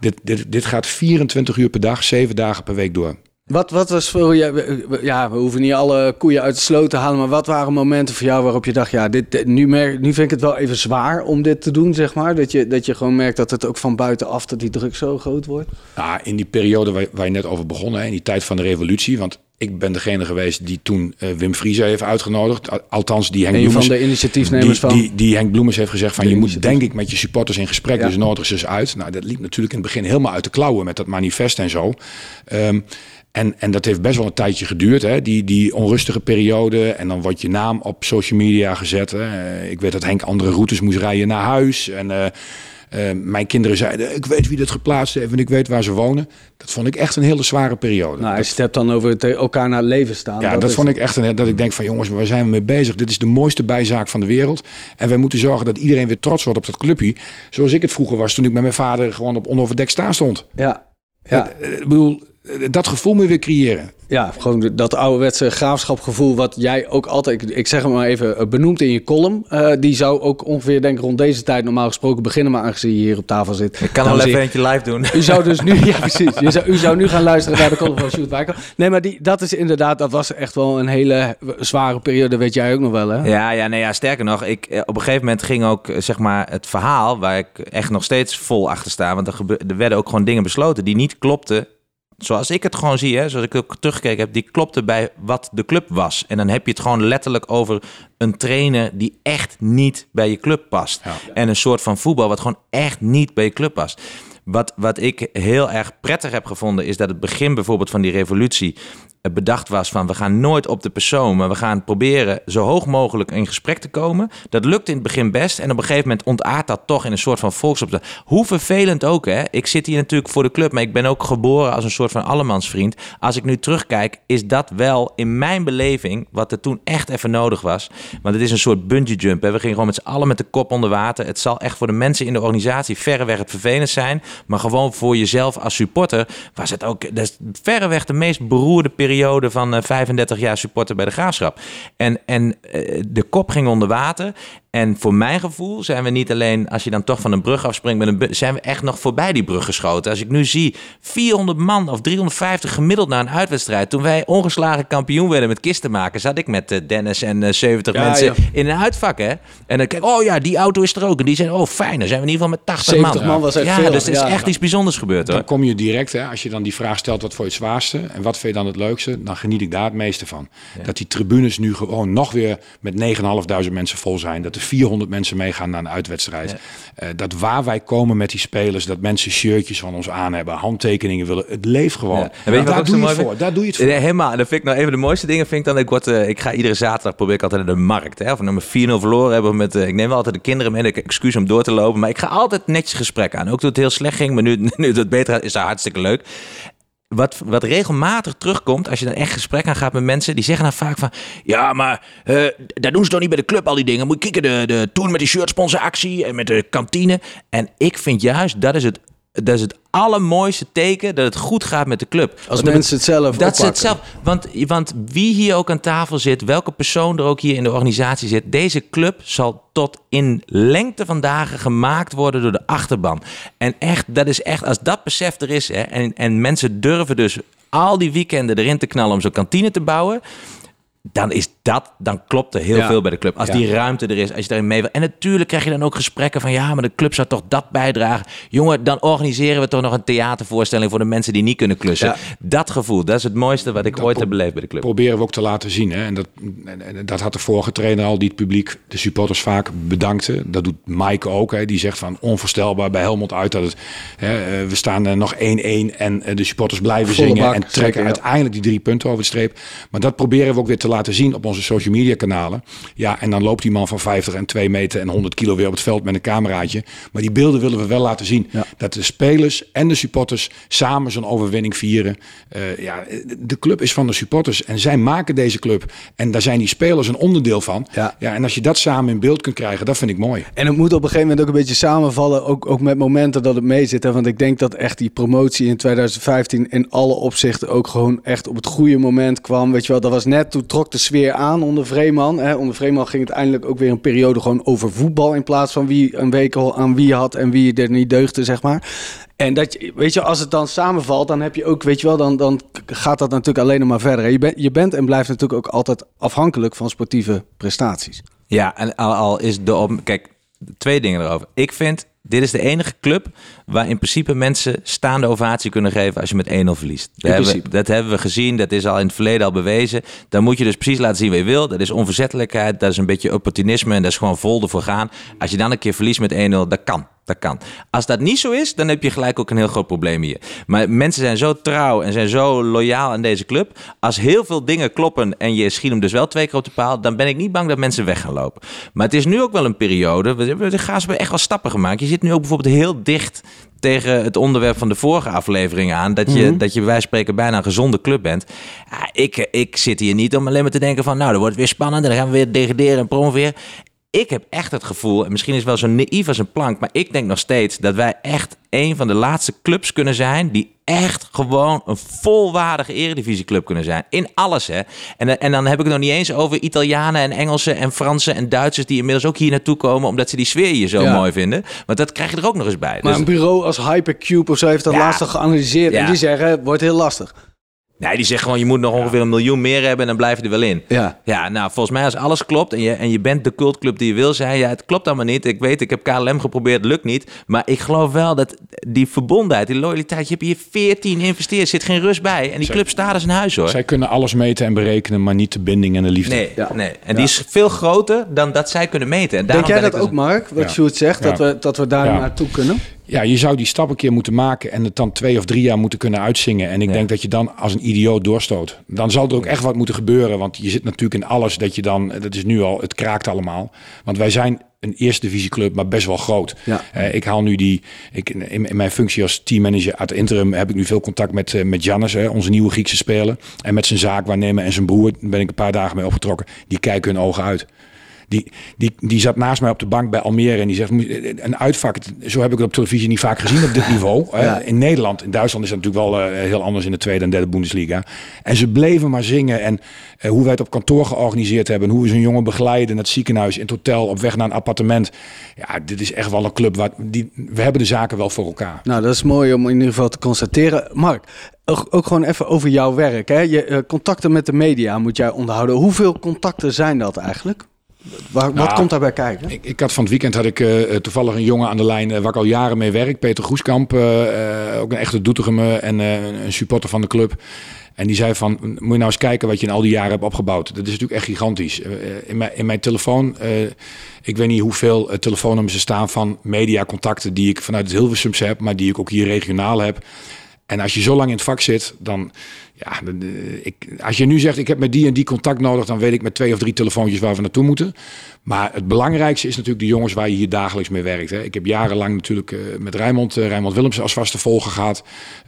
Dit, dit, dit gaat 24 uur per dag, 7 dagen per week door. Wat, wat was voor je, we- ja, we hoeven niet alle koeien uit de sloot te halen, maar wat waren momenten voor jou waarop je dacht, ja, dit, nu, merk, nu vind ik het wel even zwaar om dit te doen, zeg maar. Dat je, dat je gewoon merkt dat het ook van buitenaf, dat die druk zo groot wordt. Nou, in die periode waar, waar je net over begon, hè, in die tijd van de revolutie. Want ik ben degene geweest die toen eh, Wim Friese heeft uitgenodigd. Al- Althans, die Henk Bloemers, van de initiatiefnemers die, van. Die, die Henk Bloemers heeft gezegd van De je moet denk ik met je supporters in gesprek. Ja. Dus nodig ze ze uit. Nou, dat liep natuurlijk in het begin helemaal uit de klauwen met dat manifest en zo. Ehm, en, en dat heeft best wel een tijdje geduurd, hè? Die, die onrustige periode. En dan wordt je naam op social media gezet. Hè? Ik weet dat Henk andere routes moest rijden naar huis. En eh, eh, mijn kinderen zeiden, ik weet wie dit geplaatst heeft en ik weet waar ze wonen. Dat vond ik echt een hele zware periode. nou, als je hebt dan over het elkaar naar het leven staan. Ja, dat, is- vond ik echt een, dat ik denk van jongens, waar zijn we mee bezig? Dit is de mooiste bijzaak van de wereld. En wij moeten zorgen dat iedereen weer trots wordt op dat clubje. Zoals ik het vroeger was toen ik met mijn vader gewoon op onoverdekt staan stond. Ja, ja. Eh, Ik bedoel, eh, dat gevoel moet je weer creëren. Ja, gewoon dat ouderwetse graafschapgevoel wat jij ook altijd, ik, ik zeg het maar even, eh, benoemt in je column. Eh, die zou ook ongeveer denk ik rond deze tijd normaal gesproken beginnen, maar aangezien je hier op tafel zit. Ik kan al en even eentje live doen. U zou dus nu, ja precies, u zou, u zou nu gaan luisteren naar de column van Sjoerd Wijkel. Nee, maar die, dat is inderdaad, dat was echt wel een hele zware periode, weet jij ook nog wel hè? Ja, ja, nee, ja, sterker nog, ik, eh, op een gegeven moment ging ook eh, zeg maar, het verhaal waar ik echt nog steeds vol achter sta. Want er, gebe- er werden ook gewoon dingen besloten die niet klopten. Zoals ik het gewoon zie, hè, zoals ik ook teruggekeken heb, die klopte bij wat de club was. En dan heb je het gewoon letterlijk over een trainer die echt niet bij je club past. En een soort van voetbal wat gewoon echt niet bij je club past. Wat, wat ik heel erg prettig heb gevonden, is dat het begin bijvoorbeeld van die revolutie bedacht was van we gaan nooit op de persoon, maar we gaan proberen zo hoog mogelijk in gesprek te komen. Dat lukt in het begin best en op een gegeven moment ontaart dat toch in een soort van volksopstand. Hoe vervelend ook hè. Ik zit hier natuurlijk voor de club, maar ik ben ook geboren als een soort van allemansvriend. Als ik nu terugkijk, is dat wel in mijn beleving wat er toen echt even nodig was. Want het is een soort bungee jump. Hè. We gingen gewoon met z'n allen met de kop onder water. Het zal echt voor de mensen in de organisatie verreweg het vervelend zijn. Maar gewoon voor jezelf als supporter was het ook dat is verreweg de meest beroerde periode van eh, 35 jaar supporter bij de graafschap. En, en eh, de kop ging onder water. En voor mijn gevoel zijn we niet alleen, als je dan toch van een brug afspringt, met een zijn we echt nog voorbij die brug geschoten. Als ik nu zie 400 man of 350 gemiddeld na een uitwedstrijd. Toen wij ongeslagen kampioen werden met kisten maken, zat ik met eh, Dennis en eh, 70 Ja, mensen ja. in een uitvak. Hè? En dan kijk oh ja, die auto is er ook. En die zijn, oh fijn, dan zijn we in ieder geval met 80 70 man. man was echt ja, veel. dus er is echt iets bijzonders gebeurd hoor. Dan kom je direct, hè, als je dan die vraag stelt wat voor je het zwaarste en wat vind je dan het leukste, dan geniet ik daar het meeste van. Dat die tribunes nu gewoon nog weer met 9.500 mensen vol zijn. Dat er 400 mensen meegaan naar een uitwedstrijd. Eh, dat waar wij komen met die spelers, dat mensen shirtjes van ons aan hebben, handtekeningen willen. Het leeft gewoon. Ja. En weet je wat daar, doe je voor. daar doe je het voor. Helemaal. En dat vind ik nou een van de mooiste dingen. Vind ik dan, ik, word, eh, ik ga iedere zaterdag probeer ik altijd naar de markt. Hè, of we met 4-0 verloren hebben. Met, eh, ik neem wel altijd de kinderen mee. en Ik excuus om door te lopen. Maar ik ga altijd netjes gesprek aan. Ook toen het heel slecht ging. Maar nu, nu het beter gaat, is dat hartstikke leuk. Wat, wat regelmatig terugkomt, als je dan echt gesprek aan gaat met mensen, die zeggen dan vaak van, ja, maar eh daar doen ze toch niet bij de club al die dingen. Moet je kijken, de, de toen met die shirtsponsoractie en met de kantine. En ik vind juist, dat is het, dat is het allermooiste teken dat het goed gaat met de club. Als Want mensen het zelf dat ze het oppakken. zelf. Want, want wie hier ook aan tafel zit, welke persoon er ook hier in de organisatie zit, deze club zal tot in lengte van dagen gemaakt worden door de achterban. En echt, dat is echt, als dat besef er is, hè, en, en mensen durven dus al die weekenden erin te knallen om zo'n kantine te bouwen. Dan is dat, dan klopt er heel Ja. veel bij de club. Als Ja. die ruimte er is, als je daarin mee wil. En natuurlijk krijg je dan ook gesprekken van ja, maar de club zou toch dat bijdragen. Jongen, dan organiseren we toch nog een theatervoorstelling voor de mensen die niet kunnen klussen. Ja. Dat gevoel, dat is het mooiste wat ik Dat ooit heb beleefd bij de club. proberen we ook te laten zien. Hè? En, dat, en, en dat had de vorige trainer al, die het publiek, de supporters vaak bedankte. Dat doet Mike ook. Hè? Die zegt van onvoorstelbaar bij Helmond uit dat het... Hè, eh, we staan er nog 1-1 en eh, de supporters blijven Volle zingen. bak, en trekken zeker, ja. uiteindelijk die drie punten over de streep. Maar dat proberen we ook weer te laten zien op onze social media kanalen. Ja, en dan loopt die man van 50 en 2 meter en 100 kilo weer op het veld met een cameraatje. Maar die beelden willen we wel laten zien. Ja. Dat de spelers en de supporters samen zo'n overwinning vieren. Eh, ja, de club is van de supporters en zij maken deze club. En daar zijn die spelers een onderdeel van. Ja. en als je dat samen in beeld kunt krijgen, dat vind ik mooi. En het moet op een gegeven moment ook een beetje samenvallen, ook, ook met momenten dat het mee zit. Hè? Want ik denk dat echt die promotie in 2015 in alle opzichten ook gewoon echt op het goede moment kwam. Weet je wel, dat was net, toen trok de sfeer aan onder Vreeman. Hè? Onder Vreeman ging het eindelijk ook weer een periode gewoon over voetbal in plaats van wie een week al aan wie had en wie er niet deugde, zeg maar. En dat, je- weet je, als het dan samenvalt, dan heb je ook, weet je wel, dan, dan gaat dat natuurlijk alleen nog maar verder. Je, bent je bent en blijft natuurlijk ook altijd afhankelijk van sportieve prestaties. Ja, en al, al is de. Kijk, twee dingen erover. Ik vind, dit is de enige club waar in principe mensen staande ovatie kunnen geven als je met 1-0 verliest. Dat hebben, we, dat hebben we gezien, dat is al in het verleden al bewezen. Dan moet je dus precies laten zien wat je wil. Dat is onverzettelijkheid, dat is een beetje opportunisme en dat is gewoon vol ervoor gaan. Als je dan een keer verliest met 1-0, dat kan. Dat kan. Als dat niet zo is, dan heb je gelijk ook een heel groot probleem hier. Maar mensen zijn zo trouw en zijn zo loyaal aan deze club. Als heel veel dingen kloppen en je schiet hem dus wel twee keer op de paal, dan ben ik niet bang dat mensen weg gaan lopen. Maar het is nu ook wel een periode. We hebben de Gaas hebben echt wel stappen gemaakt. Je zit nu ook bijvoorbeeld heel dicht tegen het onderwerp van de vorige aflevering aan. Dat je, dat je bij wijze van spreken bijna een gezonde club bent. Ja, ik, ik zit hier niet om alleen maar te denken van... nou, dan wordt het weer spannend en dan gaan we weer degraderen en promoveren. Ik heb echt het gevoel, en misschien is het wel zo naïef als een plank... maar ik denk nog steeds dat wij echt een van de laatste clubs kunnen zijn... die echt gewoon een volwaardige eredivisieclub kunnen zijn. In alles, hè. En, en dan heb ik het nog niet eens over Italianen en Engelsen en Fransen en Duitsers... die inmiddels ook hier naartoe komen... omdat ze die sfeer hier zo Ja. mooi vinden. Want dat krijg je er ook nog eens bij. Maar Dus- een bureau als Hypercube of zo heeft dat Ja. laatst al geanalyseerd. En Ja. die zeggen, wordt heel lastig. Nee, die zegt gewoon, je moet nog ongeveer een miljoen meer hebben en dan blijf je er wel in. Ja. Ja, nou, volgens mij als alles klopt en je, en je bent de cultclub die je wil zijn, ja, het klopt allemaal niet. Ik weet, ik heb KLM geprobeerd, lukt niet. Maar ik geloof wel dat die verbondenheid, die loyaliteit, je hebt hier 14 investeerd, zit geen rust bij. En die club staat als een huis, hoor. Zij kunnen alles meten en berekenen, maar niet de binding en de liefde. Nee, Ja. nee. En die is veel groter dan dat zij kunnen meten. En Denk jij dat ook, dus- Mark? Wat Ja. Sjoerd zegt, dat, we, dat we daar Ja. naartoe kunnen? Ja, je zou die stap een keer moeten maken en het dan twee of drie jaar moeten kunnen uitzingen. En ik Ja. denk dat je dan als een idioot doorstoot. Dan zal er ook echt wat moeten gebeuren. Want je zit natuurlijk in alles dat je dan, dat is nu al, het kraakt allemaal. Want wij zijn een eerste divisieclub, maar best wel groot. Ja. Eh, ik haal nu die, ik, in, in mijn functie als teammanager uit interim heb ik nu veel contact met, eh, met Jannes, hè, onze nieuwe Griekse speler. En met zijn zaakwaarnemer en zijn broer, daar ben ik een paar dagen mee opgetrokken. Die kijken hun ogen uit. Die, die, die zat naast mij op de bank bij Almere en die zegt, "Moet- een uitvak, zo heb ik het op televisie niet vaak gezien op dit niveau. Ja. In Nederland, in Duitsland is dat natuurlijk wel eh, heel anders in de tweede en derde Bundesliga. En ze bleven maar zingen en eh, hoe wij het op kantoor georganiseerd hebben, en hoe we zo'n jongen begeleiden naar het ziekenhuis, in het hotel, op weg naar een appartement. Ja, dit is echt wel een club waar, die, we hebben de zaken wel voor elkaar. Nou, dat is mooi om in ieder geval te constateren. Mark, ook, gewoon even over jouw werk. Hè? Je, eh, contacten met de media moet jij onderhouden. Hoeveel contacten zijn dat eigenlijk? Waar, wat Nou, komt daarbij kijken? Ik, ik had van het weekend had ik eh, toevallig een jongen aan de lijn eh, waar ik al jaren mee werk. Peter Goeskamp, eh, ook een echte Doetinchem en een supporter van de club. En die zei van, moet je nou eens kijken wat je in al die jaren hebt opgebouwd. Dat is natuurlijk echt gigantisch. In, mijn, in mijn telefoon, ik weet niet hoeveel telefoonnummers er staan van mediacontacten die ik vanuit het Hilversums heb, maar die ik ook hier regionaal heb. En als je zo lang in het vak zit, dan ja, ik, als je nu zegt ik heb met die en die contact nodig, dan weet ik met twee of drie telefoontjes waar we naartoe moeten. Maar het belangrijkste is natuurlijk de jongens waar je hier dagelijks mee werkt. Hè. Ik heb jarenlang natuurlijk uh, met Rijmond, uh, Rijmond Willems als vaste volger gehad.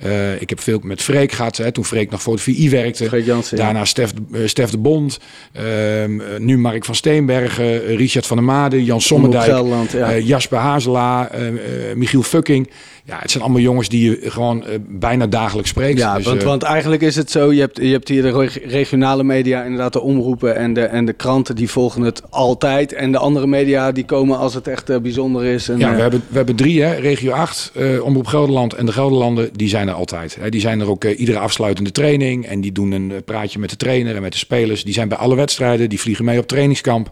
Uh, ik heb veel met Freek gehad, hè, toen Freek nog voor de VI werkte. Janssen, Daarna ja. Stef, Stef de Bond, ehm, nu Mark van Steenbergen, Richard van der Made, Jan Sommerdijk, ja. Jasper Hazela, Michiel Fucking. Ja, het zijn allemaal jongens die je gewoon bijna dagelijks spreekt. Ja, Dus, want, want eigenlijk is het zo, je hebt, je hebt hier de reg- regionale media, inderdaad de omroepen en de, en de kranten, die volgen het altijd. En de andere media, die komen als het echt uh, bijzonder is. En, Ja, uh, we hebben, we hebben drie, hè, regio 8, uh, Omroep Gelderland en de Gelderlanden, die zijn er altijd. Hè. Die zijn er ook uh, iedere afsluitende training en die doen een praatje met de trainer en met de spelers. Die zijn bij alle wedstrijden, die vliegen mee op trainingskamp.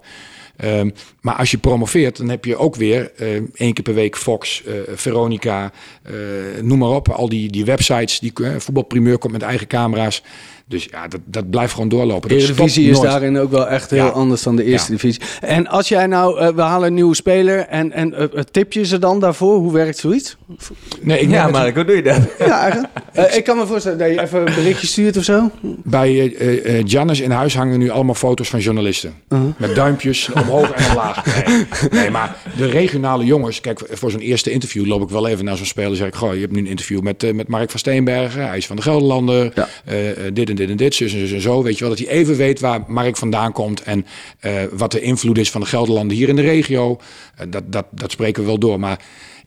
Um, maar als je promoveert, dan heb je ook weer uh, één keer per week Fox, uh, Veronica, uh, noem maar op. Al die, die websites, die voetbalprimeur komt met eigen camera's. Dus ja, dat, dat blijft gewoon doorlopen. De Eredivisie is daarin ook wel echt heel Ja. anders dan de Eerste Ja. Divisie. En als jij nou, uh, we halen een nieuwe speler en, en uh, tip je ze dan daarvoor? Hoe werkt zoiets? Nee, ik Ja, Mark, hoe doe je dat? Ja, eigenlijk. Uh, ik kan me voorstellen dat je even een berichtje stuurt of zo. Bij uh, Jannes in huis hangen nu allemaal foto's van journalisten. Uh-huh. Met duimpjes omhoog en omlaag. Nee, nee, maar de regionale jongens... Kijk, voor zo'n eerste interview loop ik wel even naar zo'n speler... en zeg ik, goh, je hebt nu een interview met, uh, met Mark van Steenbergen. Hij is van de Gelderlander. Ja. dit en dit en dit, zus en zus en zo. Weet je wel, dat hij even weet waar Mark vandaan komt... en uh, wat de invloed is van de Gelderlanden hier in de regio. Uh, dat, dat, dat spreken we wel door, maar...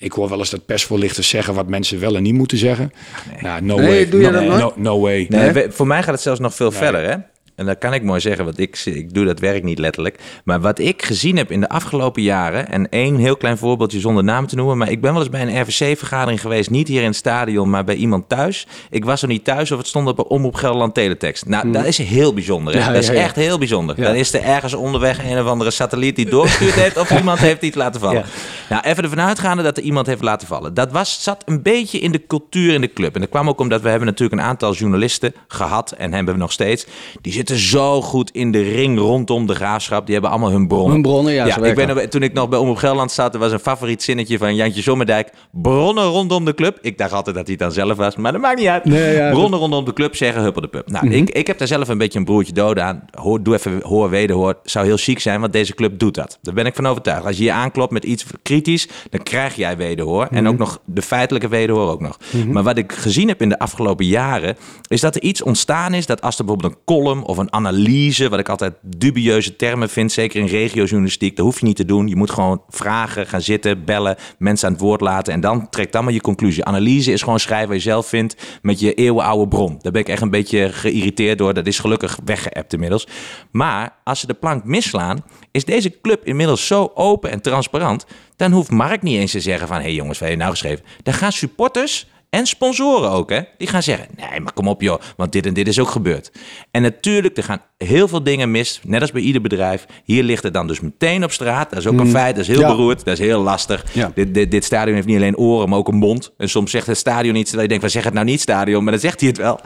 Ik hoor wel eens dat persvoorlichters zeggen wat mensen wel en niet moeten zeggen. Nee. Nou, no Nee, way. doe je no, dat nooit? no, no way. Nee, we- voor mij gaat het zelfs nog veel verder, hè? En dat kan ik mooi zeggen, want ik, ik doe dat werk niet letterlijk. Maar wat ik gezien heb in de afgelopen jaren... en één heel klein voorbeeldje zonder naam te noemen... maar ik ben wel eens bij een RVC-vergadering geweest... niet hier in het stadion, maar bij iemand thuis. Ik was er niet thuis of het stond op Omroep Gelderland Teletext. Nou, dat is heel bijzonder. Ja, dat is ja, ja. echt heel bijzonder. Dan is er ergens onderweg een of andere satelliet die doorgestuurd heeft... of iemand heeft iets laten vallen. Nou, even ervan uitgaande dat er iemand heeft laten vallen. Dat was, zat een beetje in de cultuur in de club. En dat kwam ook omdat we hebben natuurlijk een aantal journalisten gehad... en hebben we nog steeds. Die zitten zo goed in de ring rondom de graafschap. Die hebben allemaal hun bronnen. Hun bronnen, ja, zo ik nog, toen ik nog bij Omroep Gelderland zat... er was een favoriet zinnetje van Jantje Zommerdijk. Bronnen rondom de club. Ik dacht altijd dat hij het dan zelf was, maar dat maakt niet uit. Nee, ja, bronnen rondom de club zeggen huppel de pub. Nou, Mhm. ik, ik heb daar zelf een beetje een broertje dood aan. Hoor, doe even hoor, wederhoor. Zou heel chic zijn, want deze club doet dat. Daar ben ik van overtuigd. Als je je aanklopt met iets kritisch, dan krijg jij wederhoor. En Mhm. ook nog de feitelijke wederhoor ook nog. Maar wat ik gezien heb in de afgelopen jaren, is dat er iets ontstaan is dat als er bijvoorbeeld een column of een analyse, wat ik altijd dubieuze termen vind, zeker in regiojournalistiek, dat hoef je niet te doen. Je moet gewoon vragen, gaan zitten, bellen, mensen aan het woord laten en dan trekt dan maar je conclusie. Analyse is gewoon schrijven wat je zelf vindt met je eeuwenoude bron. Daar ben ik echt een beetje geïrriteerd door. Dat is gelukkig weggeëpt inmiddels. Maar als ze de plank misslaan, is deze club inmiddels zo open en transparant. Dan hoeft Mark niet eens te zeggen van... hé hey jongens, wat heb je nou geschreven? Dan gaan supporters en sponsoren ook, hè? Die gaan zeggen, nee, maar kom op joh, want dit en dit is ook gebeurd. En natuurlijk, er gaan heel veel dingen mis, net als bij ieder bedrijf. Hier ligt het dan dus meteen op straat. Dat is ook een feit, dat is heel Ja. beroerd, dat is heel lastig. Ja. Dit, dit, dit stadion heeft niet alleen oren, maar ook een mond. En soms zegt het stadion iets dat je denkt, van zeg het nou niet stadion, maar dan zegt hij het wel.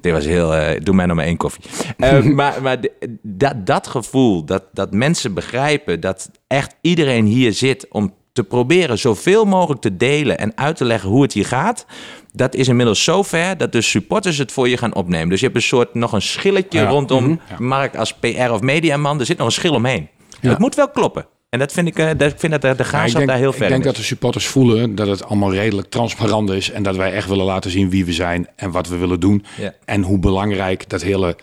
Dit was heel, eh, doe mij nog maar één koffie. Eh, maar maar dat, dat gevoel, dat, dat mensen begrijpen dat echt iedereen hier zit om te proberen zoveel mogelijk te delen en uit te leggen hoe het hier gaat. Dat is inmiddels zo ver dat de supporters het voor je gaan opnemen. Dus je hebt een soort nog een schilletje Ja. rondom Mark als PR of mediaman. Er zit nog een schil omheen. Het moet wel kloppen. En dat vind ik, eh, dat, ik vind dat de, de Ja, ik denk, daar heel ik ver denk in dat de supporters voelen dat het allemaal redelijk transparant is. En dat wij echt willen laten zien wie we zijn en wat we willen doen. Ja. En hoe belangrijk dat hele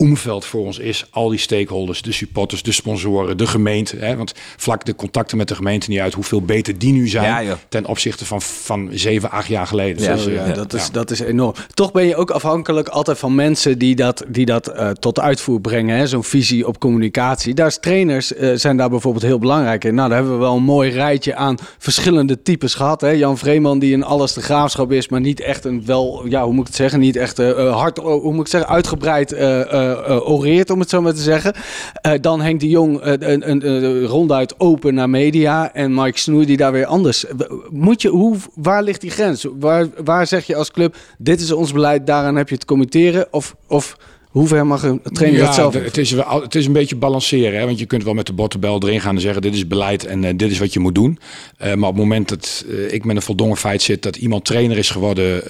omveld voor ons is. Al die stakeholders, de supporters, de sponsoren, de gemeente. Hè? Want vlak de contacten met de gemeente niet uit hoeveel beter die nu zijn. Ja, ten opzichte van, van zeven, acht jaar geleden. Ja, Dus, eh, ja, dat, is, dat is enorm. Toch ben je ook afhankelijk altijd van mensen die dat, die dat eh, tot uitvoer brengen. Zo'n visie op communicatie. Daar is trainers eh, zijn daar bijvoorbeeld heel belangrijk in. Nou, daar hebben we wel een mooi rijtje aan verschillende types gehad. Hè. Jan Vreeman die in alles de graafschap is, maar niet echt een wel, ja, hoe moet ik het zeggen, niet echt hard, oh, hoe moet ik het zeggen, uitgebreid oreert, om het zo maar te zeggen. Eh, dan Henk de Jong eh, een, een, een ronduit open naar media en Mike Snoei die daar weer anders. Moet je, hoe, waar ligt die grens? Waar, waar zeg je als club, dit is ons beleid, daaraan heb je te committeren? Of, of hoe ver mag een trainer dat zelf? het, is wel, het is een beetje balanceren. Hè? Want je kunt wel met de bottenbel erin gaan en zeggen: dit is beleid en eh, dit is wat je moet doen. Eh, maar op het moment dat eh, ik met een voldongen feit zit dat iemand trainer is geworden.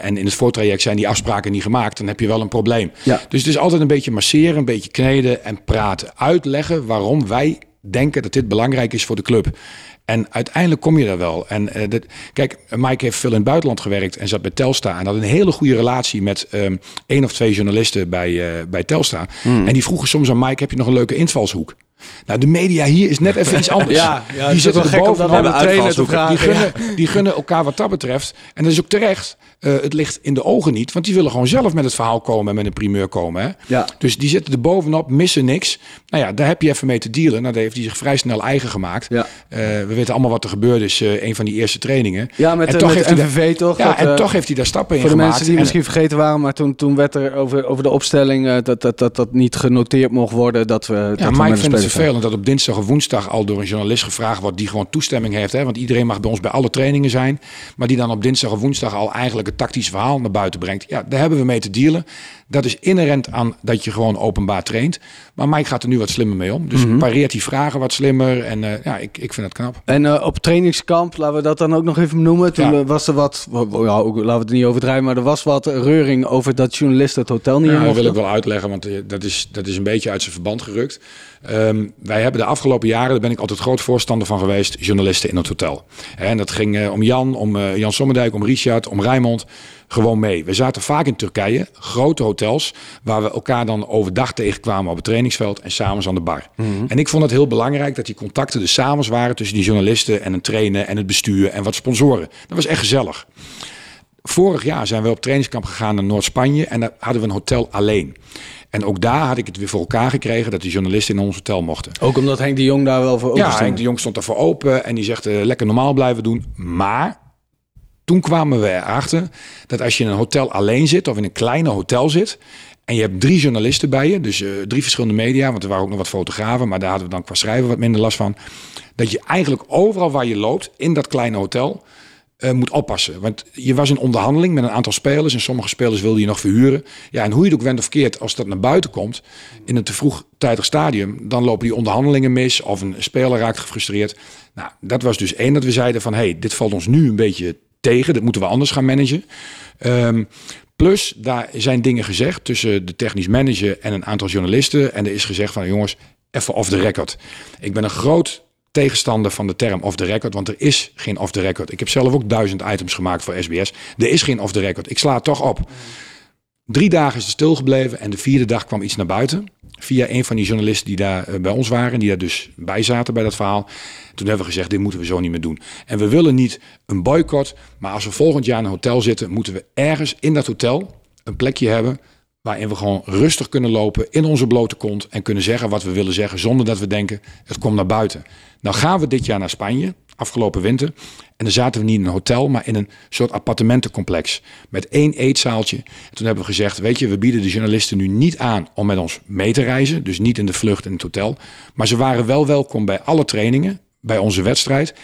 en in het voortraject zijn die afspraken niet gemaakt, dan heb je wel een probleem. Ja. Dus het is altijd een beetje masseren, een beetje kneden en praten. Uitleggen waarom wij denken dat dit belangrijk is voor de club. En uiteindelijk kom je daar wel. En eh, kijk, Mike heeft veel in het buitenland gewerkt en zat bij Telstar. En had een hele goede relatie met ehm één of twee journalisten bij, eh, bij Telstar. En die vroegen soms aan Mike, heb je nog een leuke invalshoek? Nou, de media hier is net even iets anders. Ja, die zitten er bovenop. Die gunnen, die gunnen elkaar wat dat betreft. En dat is ook terecht. Eh, het ligt in de ogen niet. Want die willen gewoon zelf met het verhaal komen en met een primeur komen. Hè? Ja. Dus die zitten er bovenop, missen niks. Nou ja, daar heb je even mee te dealen. Nou, daar heeft hij zich vrij snel eigen gemaakt. Ja. Eh, we weten allemaal wat er gebeurd is. eh een van die eerste trainingen. Ja, met, En toch met heeft hij daar- NVV toch? Ja, Dat, en toch heeft hij daar stappen in Voor de gemaakt. mensen die En- misschien vergeten waren, maar toen, toen werd er over, over de opstelling dat, dat, dat dat niet genoteerd mocht worden. Dat we, Ja, met een vindt het vervelend dat op dinsdag of woensdag al door een journalist gevraagd wordt die gewoon toestemming heeft. Hè? Want iedereen mag bij ons bij alle trainingen zijn. Maar die dan op dinsdag of woensdag al eigenlijk tactisch verhaal naar buiten brengt. Ja, daar hebben we mee te dealen. Dat is inherent aan dat je gewoon openbaar traint. Maar Mike gaat er nu wat slimmer mee om. Dus Mhm. pareert die vragen wat slimmer. En eh, ja, ik, ik vind het knap. En eh, op trainingskamp, laten we dat dan ook nog even noemen. Toen Ja. was er wat, ja, ook, laten we het niet overdrijven, maar er was wat reuring over dat journalisten het hotel niet Ja, dat wil ik wel uitleggen, want eh, dat is, dat is een beetje uit zijn verband gerukt. Ehm, wij hebben de afgelopen jaren, daar ben ik altijd groot voorstander van geweest, journalisten in het hotel. En dat ging om Jan, om Jan Sommerdijk, om Richard, om Rijmond. Gewoon mee. We zaten vaak in Turkije, grote hotels, waar we elkaar dan overdag tegenkwamen op het trainingsveld en s'avonds aan de bar. En ik vond het heel belangrijk dat die contacten dus s'avonds waren tussen die journalisten en een trainer en het bestuur en wat sponsoren. Dat was echt gezellig. Vorig jaar zijn we op trainingskamp gegaan naar Noord-Spanje en daar hadden we een hotel alleen. En ook daar had ik het weer voor elkaar gekregen dat de journalisten in ons hotel mochten. Ook omdat Henk de Jong daar wel voor open Ja, stond. Henk de Jong stond daarvoor open en die zegt eh, lekker normaal blijven doen. Maar toen kwamen we erachter dat als je in een hotel alleen zit of in een kleine hotel zit en je hebt drie journalisten bij je, dus eh, drie verschillende media, want er waren ook nog wat fotografen, maar daar hadden we dan qua schrijven wat minder last van, dat je eigenlijk overal waar je loopt in dat kleine hotel eh, moet oppassen. Want je was in onderhandeling met een aantal spelers en sommige spelers wilde je nog verhuren. Ja, en hoe je het ook went of keert, als dat naar buiten komt in een te vroegtijdig stadium, dan lopen die onderhandelingen mis of een speler raakt gefrustreerd. Nou, dat was dus één dat we zeiden van, hey, dit valt ons nu een beetje tegen, dat moeten we anders gaan managen. Ehm, plus, daar zijn dingen gezegd tussen de technisch manager en een aantal journalisten. En er is gezegd van, jongens, even off the record. Ik ben een groot tegenstander van de term off the record, want er is geen off the record. Ik heb zelf ook duizend items gemaakt voor SBS. Er is geen off the record. Ik sla toch op. Drie dagen is het stilgebleven en de vierde dag kwam iets naar buiten. Via een van die journalisten die daar eh, bij ons waren, die daar dus bij zaten bij dat verhaal. Toen hebben we gezegd, dit moeten we zo niet meer doen. En we willen niet een boycott, maar als we volgend jaar in een hotel zitten, moeten we ergens in dat hotel een plekje hebben waarin we gewoon rustig kunnen lopen in onze blote kont en kunnen zeggen wat we willen zeggen zonder dat we denken, het komt naar buiten. Nou gaan we dit jaar naar Spanje, afgelopen winter. En dan zaten we niet in een hotel, maar in een soort appartementencomplex. Met één eetzaaltje. En toen hebben we gezegd, weet je, we bieden de journalisten nu niet aan om met ons mee te reizen. Dus niet in de vlucht in het hotel. Maar ze waren wel welkom bij alle trainingen, bij onze wedstrijd.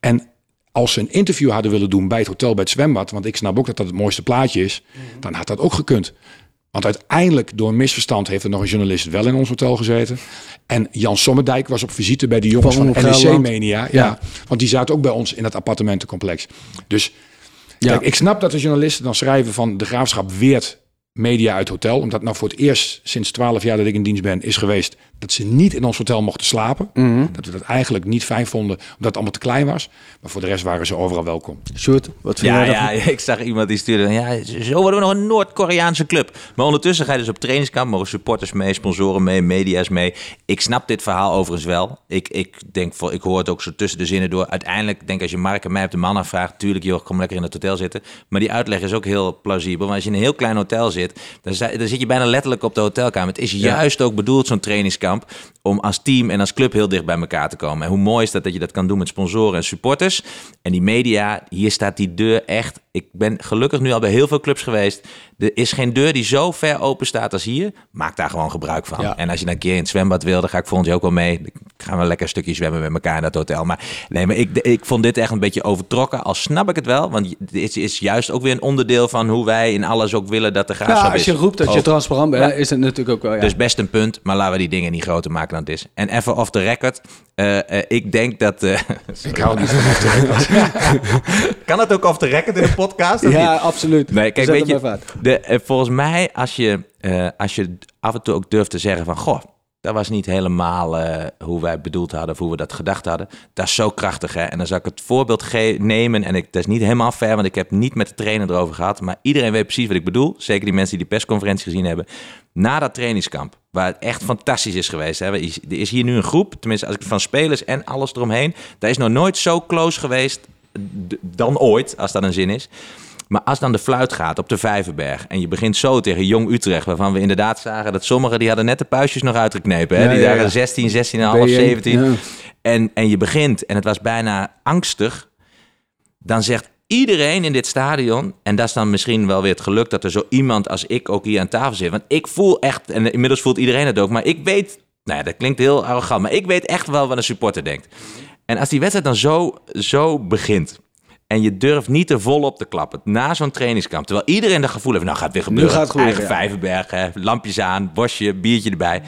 En als ze een interview hadden willen doen bij het hotel, bij het zwembad. Want ik snap ook dat dat het mooiste plaatje is. Dan had dat ook gekund. Want uiteindelijk, door een misverstand, heeft er nog een journalist wel in ons hotel gezeten. En Jan Sommerdijk was op visite bij de jongens Van van, NEC. Media. Ja. Ja. want die zaten ook bij ons in dat appartementencomplex. Dus Ja. kijk, ik snap dat de journalisten dan schrijven van de graafschap weert media uit hotel. Omdat nou voor het eerst sinds twaalf jaar dat ik in dienst ben is geweest dat ze niet in ons hotel mochten slapen. Mhm. Dat we dat eigenlijk niet fijn vonden omdat het allemaal te klein was. Maar voor de rest waren ze overal welkom. Sjoerd, wat vind Ja, jij daarvan? ja, ik zag iemand die stuurde. Ja, zo worden we nog een Noord-Koreaanse club. Maar ondertussen ga je dus op trainingskamp, mogen supporters mee, sponsoren mee, media's mee. Ik snap dit verhaal overigens wel. Ik, ik denk, voor, ik hoor het ook zo tussen de zinnen door. Uiteindelijk denk ik als je Mark en mij op de man afvraagt, tuurlijk joh, kom lekker in het hotel zitten. Maar die uitleg is ook heel plausibel. Want als je in een heel klein hotel zit, zit, dan, zi- dan zit je bijna letterlijk op de hotelkamer. Het is juist ook bedoeld, zo'n trainingskamp, om als team en als club heel dicht bij elkaar te komen. En hoe mooi is dat dat je dat kan doen met sponsoren en supporters. En die media, hier staat die deur echt. Ik ben gelukkig nu al bij heel veel clubs geweest. Er is geen deur die zo ver open staat als hier. Maak daar gewoon gebruik van. Ja. En als je dan een keer in het zwembad wil, dan ga ik volgend jaar ook wel mee. Dan gaan we lekker een stukje zwemmen met elkaar in dat hotel. Maar nee, maar ik, ik vond dit echt een beetje overtrokken. Al snap ik het wel, want het is, is juist ook weer een onderdeel van hoe wij in alles ook willen dat de graafschap Ja, als je roept dat je transparant bent, Ja. is het natuurlijk ook wel... Ja. Dus best een punt, maar laten we die dingen niet groter maken dan het is. En even off the record. eh, eh, ik denk dat... eh, Ik hou niet van off the record. kan het ook off the record in de podcast? ja, niet? absoluut. Nee, kijk, weet je, de, eh, volgens mij, als je, eh, als je af en toe ook durft te zeggen van... Goh, dat was niet helemaal eh, hoe wij bedoeld hadden of hoe we dat gedacht hadden. Dat is zo krachtig, hè? En dan zou ik het voorbeeld ge- nemen. En ik, dat is niet helemaal fair, want ik heb niet met de trainer erover gehad. Maar iedereen weet precies wat ik bedoel. Zeker die mensen die die persconferentie gezien hebben. Na dat trainingskamp, waar het echt fantastisch is geweest. Hè? Er is hier nu een groep, tenminste als ik van spelers en alles eromheen. Daar is nog nooit zo close geweest dan ooit, als dat een zin is. Maar als dan de fluit gaat op de Vijverberg en je begint zo tegen Jong Utrecht, waarvan we inderdaad zagen dat sommigen die hadden net de puistjes nog uitgeknepen. Hè? Ja, die ja, waren ja. 16, 16,5, Ben je- 17. ja. En, en je begint en het was bijna angstig. Dan zegt iedereen in dit stadion, en dat is dan misschien wel weer het geluk dat er zo iemand als ik ook hier aan tafel zit. Want ik voel echt, en inmiddels voelt iedereen het ook, maar ik weet, nou ja, dat klinkt heel arrogant, maar ik weet echt wel wat een supporter denkt. En als die wedstrijd dan zo, zo begint. En je durft niet te volop te klappen na zo'n trainingskamp. Terwijl iedereen dat gevoel heeft, nou gaat het weer gebeuren. gaat het gebeuren, Eigen ja. Vijverberg, hè, lampjes aan, bosje, biertje erbij.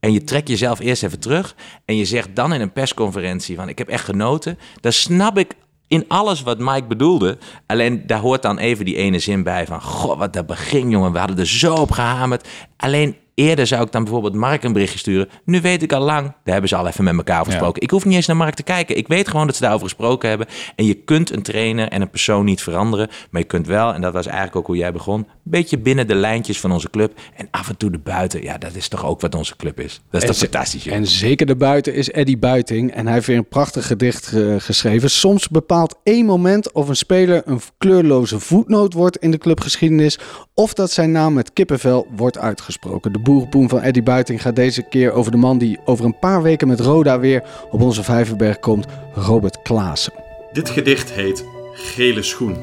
En je trekt jezelf eerst even terug. En je zegt dan in een persconferentie van ik heb echt genoten. Dan snap ik in alles wat Mike bedoelde. Alleen daar hoort dan even die ene zin bij van... Goh, wat dat begin, jongen. We hadden er zo op gehamerd. Alleen eerder zou ik dan bijvoorbeeld Mark een berichtje sturen. Nu weet ik al lang. Daar hebben ze al even met elkaar over gesproken. Ik hoef niet eens naar Mark te kijken. Ik weet gewoon dat ze daarover gesproken hebben. En je kunt een trainer en een persoon niet veranderen. Maar je kunt wel, en dat was eigenlijk ook hoe jij begon... een beetje binnen de lijntjes van onze club. En af en toe de buiten. Ja, dat is toch ook wat onze club is. Dat is toch fantastisch, joh. En zeker de buiten is Eddie Buiting. En hij heeft weer een prachtig gedicht geschreven. Soms bepaalt één moment of een speler een kleurloze voetnoot wordt in de clubgeschiedenis. Of dat zijn naam met kippenvel wordt uitgesproken. De boerenpoen van Eddie Buiting gaat deze keer over de man die over een paar weken met Roda weer op onze Vijverberg komt. Robert Klaassen. Dit gedicht heet Gele Schoen.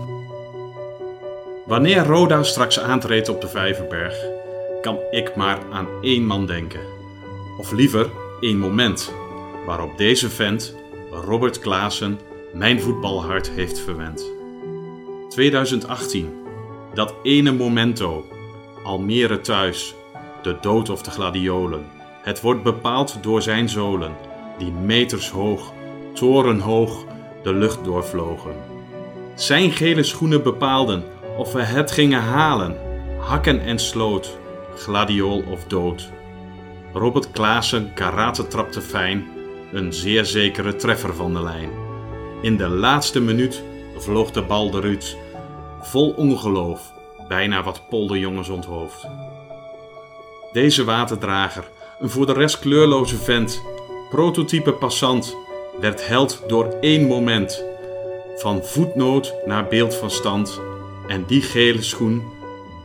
Wanneer Roda straks aantreedt op de Vijverberg, kan ik maar aan één man denken. Of liever één moment waarop deze vent, Robert Klaassen, mijn voetbalhart heeft verwend. 2018, dat ene momento, Almere thuis, de dood of de gladiolen. Het wordt bepaald door zijn zolen, die meters hoog, torenhoog de lucht doorvlogen. Zijn gele schoenen bepaalden of we het gingen halen, hakken en sloot, gladiool of dood. Robert Klaassen karate trapte fijn, een zeer zekere treffer van de lijn. In de laatste minuut vloog de bal de ruut, vol ongeloof, bijna wat polderjongens onthoofd. Deze waterdrager, een voor de rest kleurloze vent, prototype passant, werd held door één moment. Van voetnoot naar beeld van stand. En die gele schoen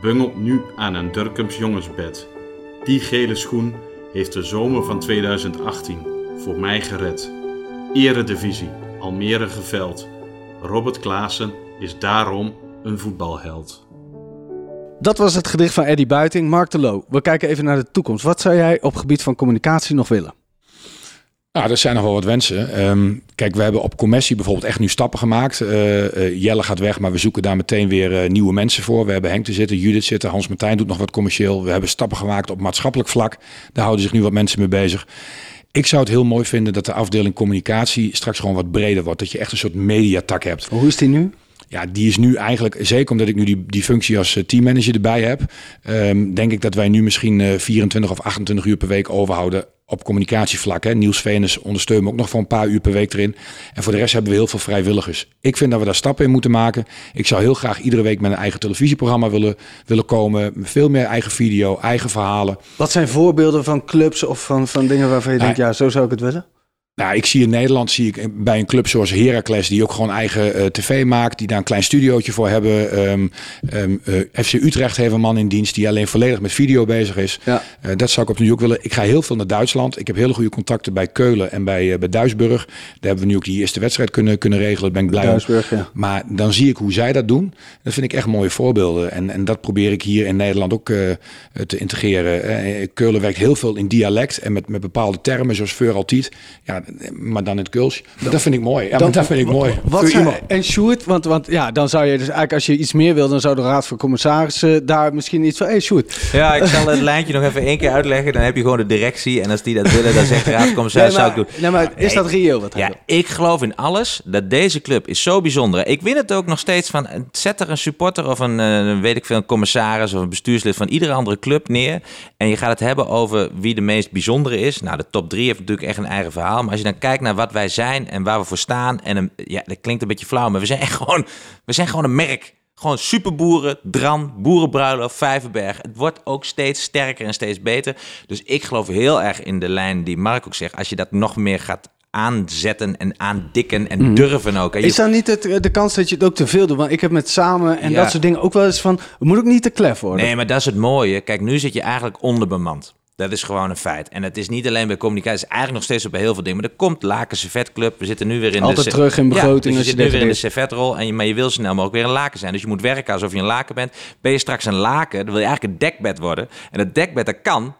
bungelt nu aan een Durkums jongensbed. Die gele schoen heeft de zomer van 2018 voor mij gered. Eredivisie, Almere geveld. Robert Klaassen is daarom een voetbalheld. Dat was het gedicht van Eddie Buiting. Mark de Loo, we kijken even naar de toekomst. Wat zou jij op gebied van communicatie nog willen? Nou, er zijn nog wel wat wensen. Ehm, kijk, we hebben op commissie bijvoorbeeld echt nu stappen gemaakt. Eh, eh, Jelle gaat weg, maar we zoeken daar meteen weer eh, nieuwe mensen voor. We hebben Henk te zitten, Judith zitten, Hans Martijn doet nog wat commercieel. We hebben stappen gemaakt op maatschappelijk vlak. Daar houden zich nu wat mensen mee bezig. Ik zou het heel mooi vinden dat de afdeling communicatie straks gewoon wat breder wordt. Dat je echt een soort mediatak hebt. Hoe is die nu? Ja, die is nu eigenlijk, zeker omdat ik nu die, die functie als eh, teammanager erbij heb, ehm, denk ik dat wij nu misschien eh, 24 of 28 uur per week overhouden op communicatievlak. Hè. Niels Venus ondersteunt me ook nog voor een paar uur per week erin. En voor de rest hebben we heel veel vrijwilligers. Ik vind dat we daar stappen in moeten maken. Ik zou heel graag iedere week met een eigen televisieprogramma willen, willen komen. Veel meer eigen video, eigen verhalen. Wat zijn voorbeelden van clubs of van, van dingen waarvan je denkt, ja, zo zou ik het willen? Nou, ik zie in Nederland zie ik bij een club zoals Heracles, die ook gewoon eigen eh, tv maakt, die daar een klein studiootje voor hebben. Ehm, ehm, eh, FC Utrecht heeft een man in dienst die alleen volledig met video bezig is. Ja. Eh, dat zou ik op nu ook willen. Ik ga heel veel naar Duitsland. Ik heb hele goede contacten bij Keulen en bij, bij Duisburg. Daar hebben we nu ook die eerste wedstrijd kunnen, kunnen regelen. Daar ben ik blij. Duisburg, ja. Maar dan zie ik hoe zij dat doen. Dat vind ik echt mooie voorbeelden. En, en dat probeer ik hier in Nederland ook te integreren. Keulen werkt heel veel in dialect en met, met bepaalde termen, zoals voor altijd. Ja, maar dan in het Keuls. Dat vind ik mooi. Ja, dat vind ik mooi. Wat zijn, en Sjoerd, want, want ja, dan zou je dus eigenlijk als je iets meer wil, dan zou de Raad van Commissarissen daar misschien iets van... Hé hey, Sjoerd, Ja, ik zal het lijntje nog even één keer uitleggen. Dan heb je gewoon de directie. En als die dat willen, dan zegt de raadcommissaris, nee, zou ik doen. nee, maar is dat reëel wat hij Ja, wil? ik geloof in alles. Dat deze club is zo bijzonder. Ik win het ook nog steeds van. Zet er een supporter of een, eh, weet ik veel, een commissaris of een bestuurslid van iedere andere club neer. En je gaat het hebben over wie de meest bijzondere is. Nou, de top drie heeft natuurlijk echt een eigen verhaal. Maar als je dan kijkt naar wat wij zijn en waar we voor staan. En een, ja, dat klinkt een beetje flauw, maar we zijn echt gewoon, we zijn gewoon een merk. Gewoon superboeren, Dran, Boerenbruiloft, Vijverberg. Het wordt ook steeds sterker en steeds beter. Dus ik geloof heel erg in de lijn die Mark ook zegt. Als je dat nog meer gaat aanzetten en aandikken en durven ook. En je- Is dan niet het, de kans dat je het ook te veel doet? Want ik heb met samen en Ja. dat soort dingen ook wel eens van... Moet ook niet te klef worden. Nee, maar dat is het mooie. Kijk, nu zit je eigenlijk onderbemand. Dat is gewoon een feit. En het is niet alleen bij communicatie. Het is eigenlijk nog steeds op bij heel veel dingen. Maar er komt Lakense Vetclub. We zitten nu weer in Altijd de... terug in begroting Ja, dus je zit nu weer in de servetrol. En je, maar je wil snel mogelijk weer een laken zijn. Dus je moet werken alsof je een laken bent. Ben je straks een laken, dan wil je eigenlijk een dekbed worden. En dat dekbed, dat kan...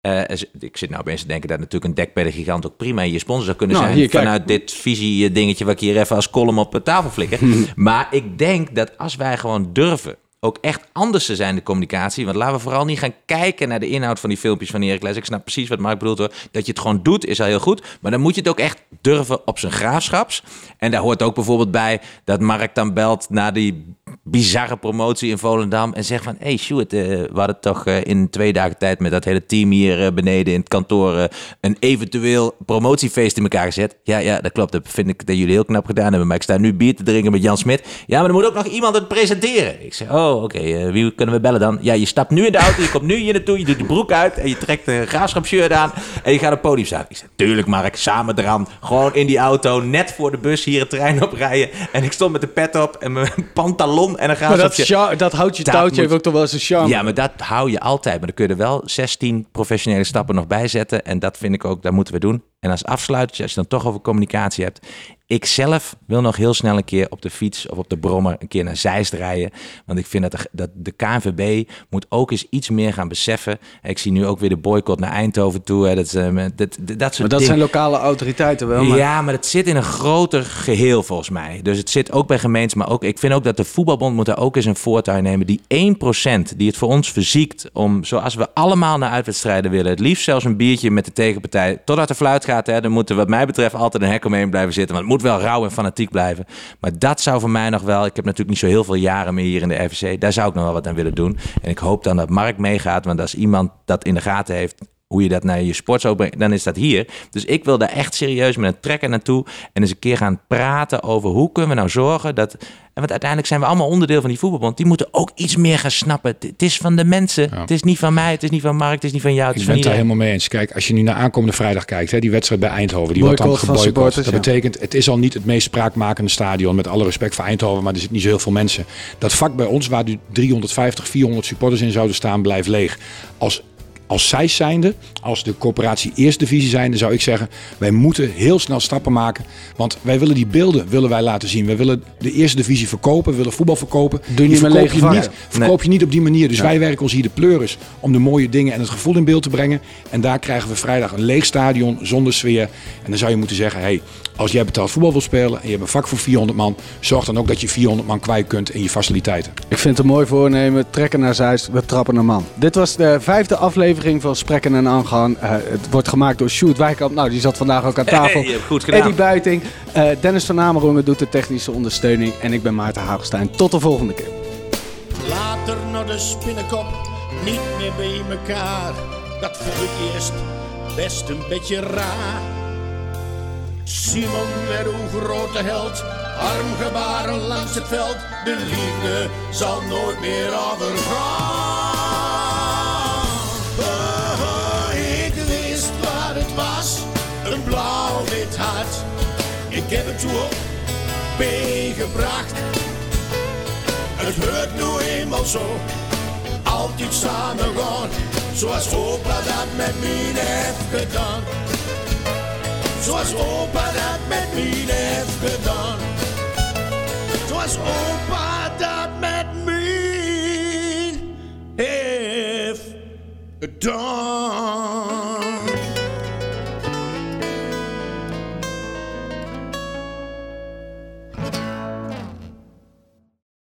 eh, ik zit nou opeens te denken dat natuurlijk een dekbeddengigant ook prima je sponsor zou kunnen Nou, zijn. hier, vanuit dit visie dingetje wat ik hier even als column op tafel flikker. maar ik denk dat als wij gewoon durven ook echt anders te zijn, de communicatie. Want laten we vooral niet gaan kijken naar de inhoud van die filmpjes van Erik Les. Ik snap precies wat Mark bedoelt hoor. Dat je het gewoon doet is al heel goed. Maar dan moet je het ook echt durven op zijn graafschaps. En daar hoort ook bijvoorbeeld bij dat Mark dan belt naar die bizarre promotie in Volendam. En zegt van, hé hey, Sjoerd, eh, we hadden toch eh, in twee dagen tijd met dat hele team hier eh, beneden in het kantoor... een eventueel promotiefeest in elkaar gezet. Ja, ja, dat klopt. Dat vind ik dat jullie heel knap gedaan hebben. Maar ik sta nu bier te drinken met Jan Smit. Ja, maar er moet ook nog iemand het presenteren. Ik zeg, oh, oké, wie kunnen we bellen dan? Ja, je stapt nu in de auto, je komt nu hier naartoe, je doet die broek uit... en je trekt een graafschapshirt aan en je gaat op podium staan. Ik zeg, tuurlijk Mark, samen eraan. Gewoon in die auto, net voor de bus hier het trein oprijden. En ik stond met de pet op en mijn pantalon en een maar dat, sja- dat houdt je touwtje moet- heeft ook toch wel eens een charme. Ja, maar dat hou je altijd. Maar dan kun je er wel 16 professionele stappen nog bij zetten. En dat vind ik ook, dat moeten we doen. En als afsluitertje, als je dan toch over communicatie hebt. Ik zelf wil nog heel snel een keer op de fiets of op de brommer een keer naar Zeist rijden. Want ik vind dat de, dat de KNVB moet ook eens iets meer gaan beseffen. Ik zie nu ook weer de boycott naar Eindhoven toe. Hè. Dat, eh, dat, dat, dat soort maar dat dingen. zijn lokale autoriteiten wel. Maar Ja, maar het zit in een groter geheel volgens mij. Dus het zit ook bij gemeenten, maar ook, ik vind ook dat de voetbalbond moet daar ook eens een voortuin nemen. Die 1% die het voor ons verziekt om, zoals we allemaal naar uitwedstrijden willen, het liefst zelfs een biertje met de tegenpartij, totdat de fluit gaat. Hè, dan moet er wat mij betreft altijd een hek omheen blijven zitten. Want het moet wel rauw en fanatiek blijven. Maar dat zou voor mij nog wel, ik heb natuurlijk niet zo heel veel jaren meer hier in de FVC, daar zou ik nog wel wat aan willen doen. En ik hoop dan dat Mark meegaat, want als iemand dat in de gaten heeft, hoe je dat naar je sport zou brengen, dan is dat hier. Dus ik wil daar echt serieus met een trekker naartoe en eens een keer gaan praten over hoe kunnen we nou zorgen dat. Want uiteindelijk zijn we allemaal onderdeel van die voetbalbond. Die moeten ook iets meer gaan snappen. Het- is van de mensen. Het is niet van mij. Het is niet van Mark. Het is niet van jou. Het Ik is ben van het daar helemaal mee eens. Kijk, als je nu naar aankomende vrijdag kijkt, hè, die wedstrijd bij Eindhoven, die wordt dan geboycott. Dat ja. betekent, het is al niet het meest spraakmakende stadion, met alle respect voor Eindhoven, maar er zitten niet zo heel veel mensen. Dat vak bij ons, waar nu 350, 400 supporters in zouden staan, blijft leeg. Als als zij zijnde, als de corporatie eerste divisie zijnde, zou ik zeggen, wij moeten heel snel stappen maken. Want wij willen die beelden willen wij laten zien. Wij willen de eerste divisie verkopen, we willen voetbal verkopen. Doe je verkoop je niet, verkoop je niet op die manier. Dus wij werken ons hier de pleuris om de mooie dingen en het gevoel in beeld te brengen. En daar krijgen we vrijdag een leeg stadion zonder sfeer. En dan zou je moeten zeggen, hey, als jij betaald voetbal wil spelen en je hebt een vak voor 400 man, zorg dan ook dat je 400 man kwijt kunt in je faciliteiten. Ik vind het een mooi voornemen. Trekken naar Zeist, we trappen een man. Dit was de vijfde aflevering van Sprekken en Aangaan. Eh, het wordt gemaakt door Sjoerd Wijkamp. Nou, die zat vandaag ook aan tafel. Hey, goed gedaan. Eddie Buiting. Eh, Dennis van Amerongen doet de technische ondersteuning. En ik ben Maarten Hagelstein. Tot de volgende keer. Later naar de spinnenkop, niet meer bij elkaar. Dat vond ik eerst best een beetje raar. Simon werd een grote held, armgebaren langs het veld. De liefde zal nooit meer overgaan. Ik heb het toe op meegebracht. Het hoort nu eenmaal zo, altijd samen gaan, zoals opa dat met mij heeft gedaan. Zoals opa dat met mij heeft gedaan. Zoals opa dat met mij heeft gedaan.